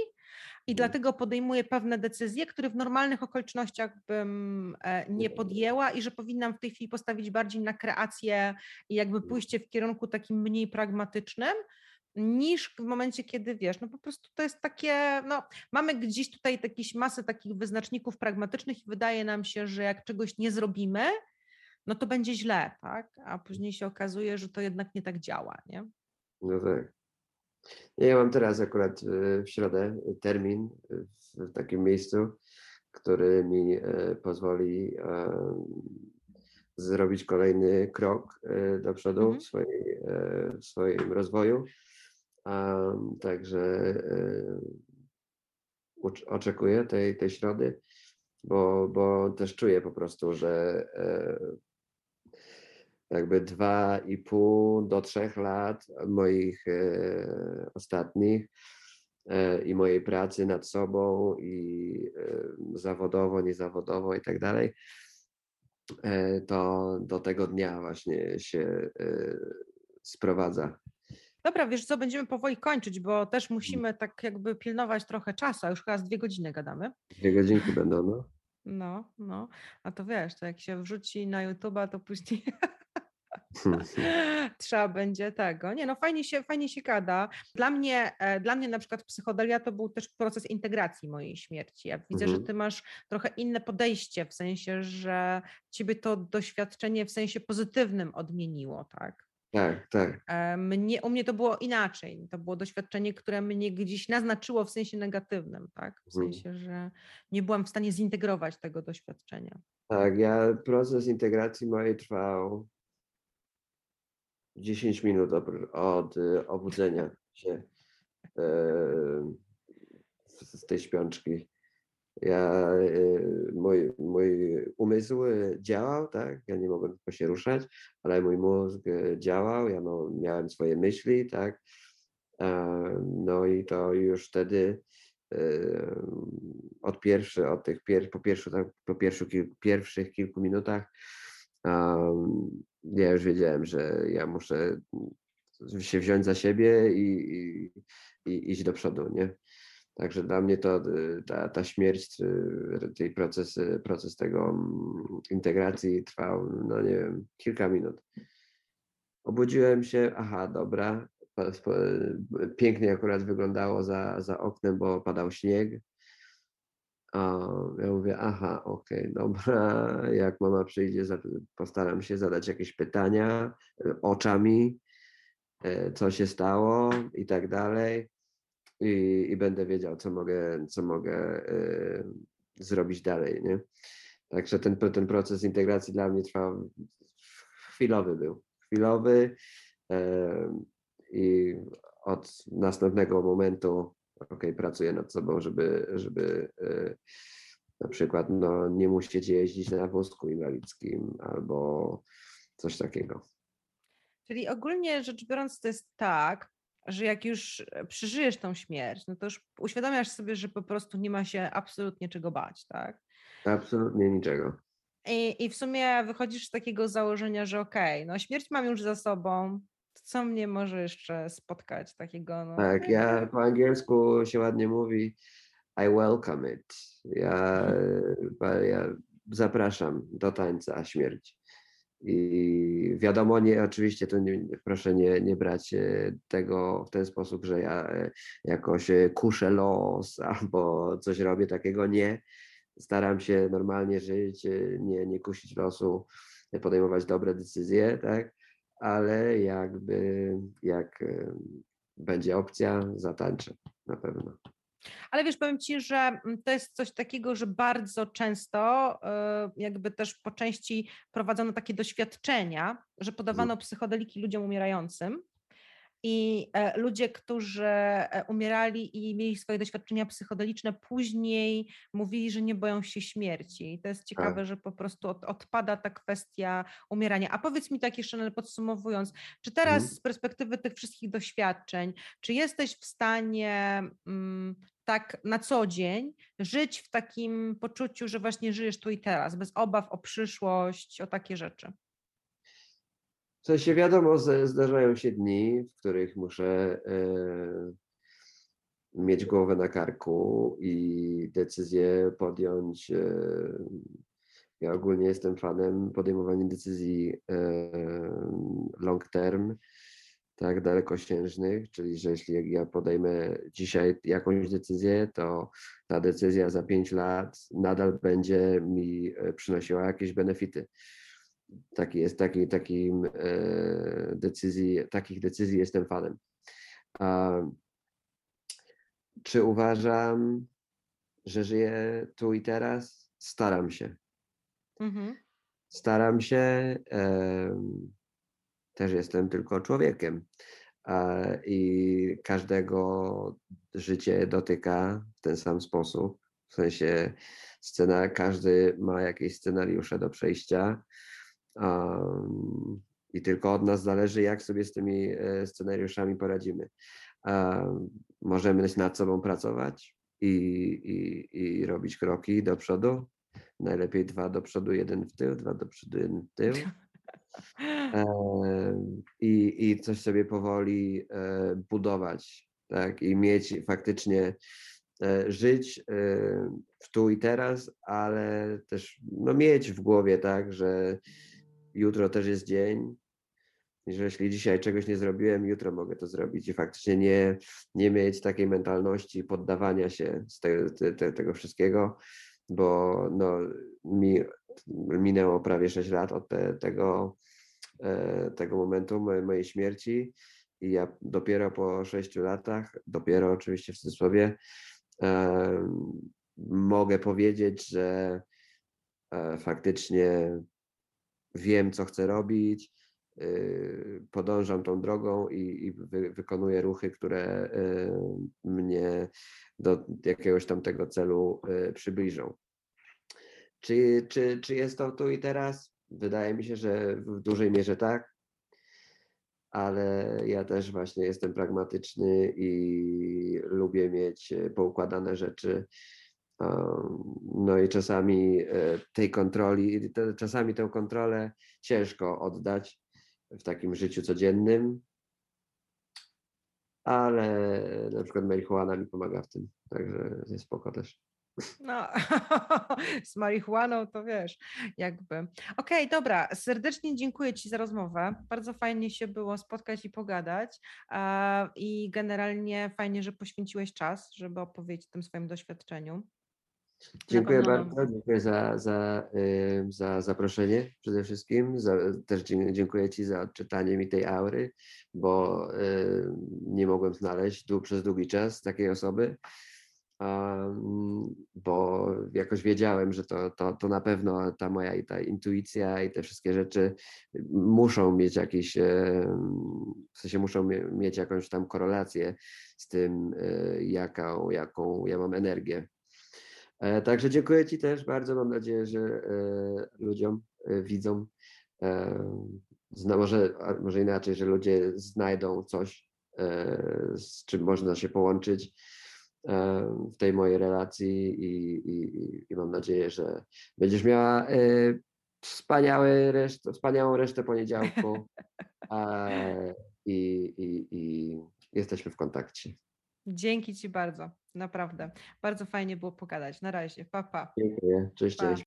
i mhm. dlatego podejmuję pewne decyzje, które w normalnych okolicznościach bym e, nie podjęła i że powinnam w tej chwili postawić bardziej na kreację i jakby mhm. pójście w kierunku takim mniej pragmatycznym, niż w momencie, kiedy wiesz, no po prostu to jest takie, no mamy gdzieś tutaj jakieś masę takich wyznaczników pragmatycznych i wydaje nam się, że jak czegoś nie zrobimy, no to będzie źle, tak? A później się okazuje, że to jednak nie tak działa, nie? No tak. Ja mam teraz akurat e, w środę termin w takim miejscu, który mi e, pozwoli e, zrobić kolejny krok do przodu mhm. w, swojej, w swoim rozwoju. Także oczekuję tej, tej środy, bo, bo też czuję po prostu, że jakby dwa i pół do trzech lat moich e, ostatnich e, i mojej pracy nad sobą i e, zawodowo, niezawodowo i tak dalej, e, to do tego dnia właśnie się e, sprowadza. Dobra, wiesz co, będziemy powoli kończyć, bo też musimy tak jakby pilnować trochę czasu, a już chyba z dwie godziny gadamy. Dwie godzinki będą, no. No, no, a to wiesz, to jak się wrzuci na YouTube'a, to później <laughs> <laughs> Trzeba będzie tego. Nie, no fajnie się, fajnie się gada. Dla mnie, e, dla mnie na przykład psychodelia to był też proces integracji mojej śmierci. Ja widzę, mhm. że ty masz trochę inne podejście, w sensie, że ciebie to doświadczenie w sensie pozytywnym odmieniło, tak? Tak, tak. E, mnie, u mnie to było inaczej. To było doświadczenie, które mnie gdzieś naznaczyło w sensie negatywnym, tak? W mhm. sensie, że nie byłam w stanie zintegrować tego doświadczenia. Tak, ja proces integracji mojej trwał 10 minut od, od y, obudzenia się. z tej śpiączki. Ja, mój, mój umysł działał, tak, ja nie mogłem się ruszać, ale mój mózg działał, ja miałem swoje myśli, tak, no i to już wtedy od pierwszy, od tych pier, po, pierwszy, tak, po pierwszy, pierwszych kilku minutach ja już wiedziałem, że ja muszę się wziąć za siebie i, i, i iść do przodu, nie? Także dla mnie to ta, ta śmierć, tej proces, proces tego mm, integracji trwał, no nie wiem, kilka minut. Obudziłem się, aha, dobra, pięknie akurat wyglądało za, za oknem, bo padał śnieg. Ja mówię, aha, okej, okay, dobra, jak mama przyjdzie, postaram się zadać jakieś pytania oczami, e, co się stało i tak dalej. I, i będę wiedział, co mogę, co mogę y, zrobić dalej, nie? Także ten, ten proces integracji dla mnie trwał, chwilowy był, chwilowy y, i od następnego momentu ok, pracuję nad sobą, żeby, żeby y, na przykład no, nie musieć jeździć na wózku inwalidzkim albo coś takiego. Czyli ogólnie rzecz biorąc, to jest tak, że jak już przeżyjesz tą śmierć, no to już uświadamiasz sobie, że po prostu nie ma się absolutnie czego bać, tak? Absolutnie niczego. I, i w sumie wychodzisz z takiego założenia, że okej, okay, no śmierć mam już za sobą, co mnie może jeszcze spotkać takiego? No, tak, ja po angielsku się ładnie mówi I welcome it. Ja, ja zapraszam do tańca śmierci. I wiadomo, nie, oczywiście to nie, proszę nie, nie brać e, tego w ten sposób, że ja e, jakoś e, kuszę los <laughs> albo coś robię takiego. Nie. Staram się normalnie żyć, nie, nie kusić losu, podejmować dobre decyzje, tak? Ale jakby jak będzie opcja, zatańczę na pewno. Ale wiesz, powiem Ci, że mm, to jest coś takiego, że bardzo często e, jakby też po części prowadzono takie doświadczenia, że podawano psychodeliki ludziom umierającym i e, ludzie, którzy e, umierali i mieli swoje doświadczenia psychodeliczne, później mówili, że nie boją się śmierci. I to jest ciekawe, tak. że po prostu od, odpada ta kwestia umierania. A powiedz mi tak jeszcze podsumowując, czy teraz mhm. z perspektywy tych wszystkich doświadczeń, czy jesteś w stanie mm, tak na co dzień żyć w takim poczuciu, że właśnie żyjesz tu i teraz, bez obaw o przyszłość, o takie rzeczy? W sensie wiadomo, zdarzają się dni, w których muszę e, mieć głowę na karku i decyzję podjąć. E, ja ogólnie jestem fanem podejmowania decyzji e, long term, tak dalekosiężnych, czyli że jeśli ja podejmę dzisiaj jakąś decyzję, to ta decyzja za pięć lat nadal będzie mi przynosiła jakieś benefity. Taki jest, taki, takim e, decyzji, takich decyzji jestem fanem. A, czy uważam, że żyję tu i teraz? Staram się. Mhm. Staram się. E, też jestem tylko człowiekiem. I każdego życie dotyka w ten sam sposób. W sensie scena, każdy ma jakieś scenariusze do przejścia i tylko od nas zależy, jak sobie z tymi e, scenariuszami poradzimy. Możemy nad sobą pracować i, i, i robić kroki do przodu. Najlepiej dwa do przodu, jeden w tył, dwa do przodu, jeden w tył. I, I coś sobie powoli e, budować, tak? I mieć faktycznie e, żyć w tu i teraz, ale też no, mieć w głowie, tak, że jutro też jest dzień, że jeśli dzisiaj czegoś nie zrobiłem, jutro mogę to zrobić. I faktycznie nie, nie mieć takiej mentalności poddawania się z te, te, tego wszystkiego, bo no, mi minęło prawie 6 lat od te, tego, e, tego momentu mojej śmierci i ja dopiero po 6 latach, dopiero oczywiście w cudzysłowie, e, mogę powiedzieć, że e, faktycznie wiem, co chcę robić, y, podążam tą drogą i, i wy, wykonuję ruchy, które mnie do jakiegoś tam tego celu przybliżą. Czy, czy, czy jest to tu i teraz? Wydaje mi się, że w dużej mierze tak, ale ja też właśnie jestem pragmatyczny i lubię mieć poukładane rzeczy. No i czasami tej kontroli, czasami tę kontrolę ciężko oddać w takim życiu codziennym, ale na przykład marihuana mi pomaga w tym, także jest spoko też. No, <laughs> z marihuaną to wiesz, jakby. Okej, okay, dobra, serdecznie dziękuję Ci za rozmowę. Bardzo fajnie się było spotkać i pogadać. I generalnie fajnie, że poświęciłeś czas, żeby opowiedzieć o tym swoim doświadczeniu. Dziękuję bardzo, dziękuję za, za, za zaproszenie przede wszystkim. Za, też dziękuję Ci za odczytanie mi tej aury, bo nie mogłem znaleźć dłu, przez długi czas takiej osoby, bo jakoś wiedziałem, że to, to, to na pewno ta moja ta intuicja i te wszystkie rzeczy muszą mieć jakieś, w sensie muszą mieć jakąś tam korelację z tym, e, jaką, jaką ja mam energię E, także dziękuję Ci też bardzo. Mam nadzieję, że e, ludziom, widzom, może, może inaczej, że ludzie znajdą coś, z czym można się połączyć w tej mojej relacji i, i, i mam nadzieję, że będziesz miała wspaniały reszt, wspaniałą resztę poniedziałku i, i, i jesteśmy w kontakcie. Dzięki Ci bardzo, naprawdę. Bardzo fajnie było pogadać. Na razie. Pa, pa. Dziękuję. Cześć, pa. cześć.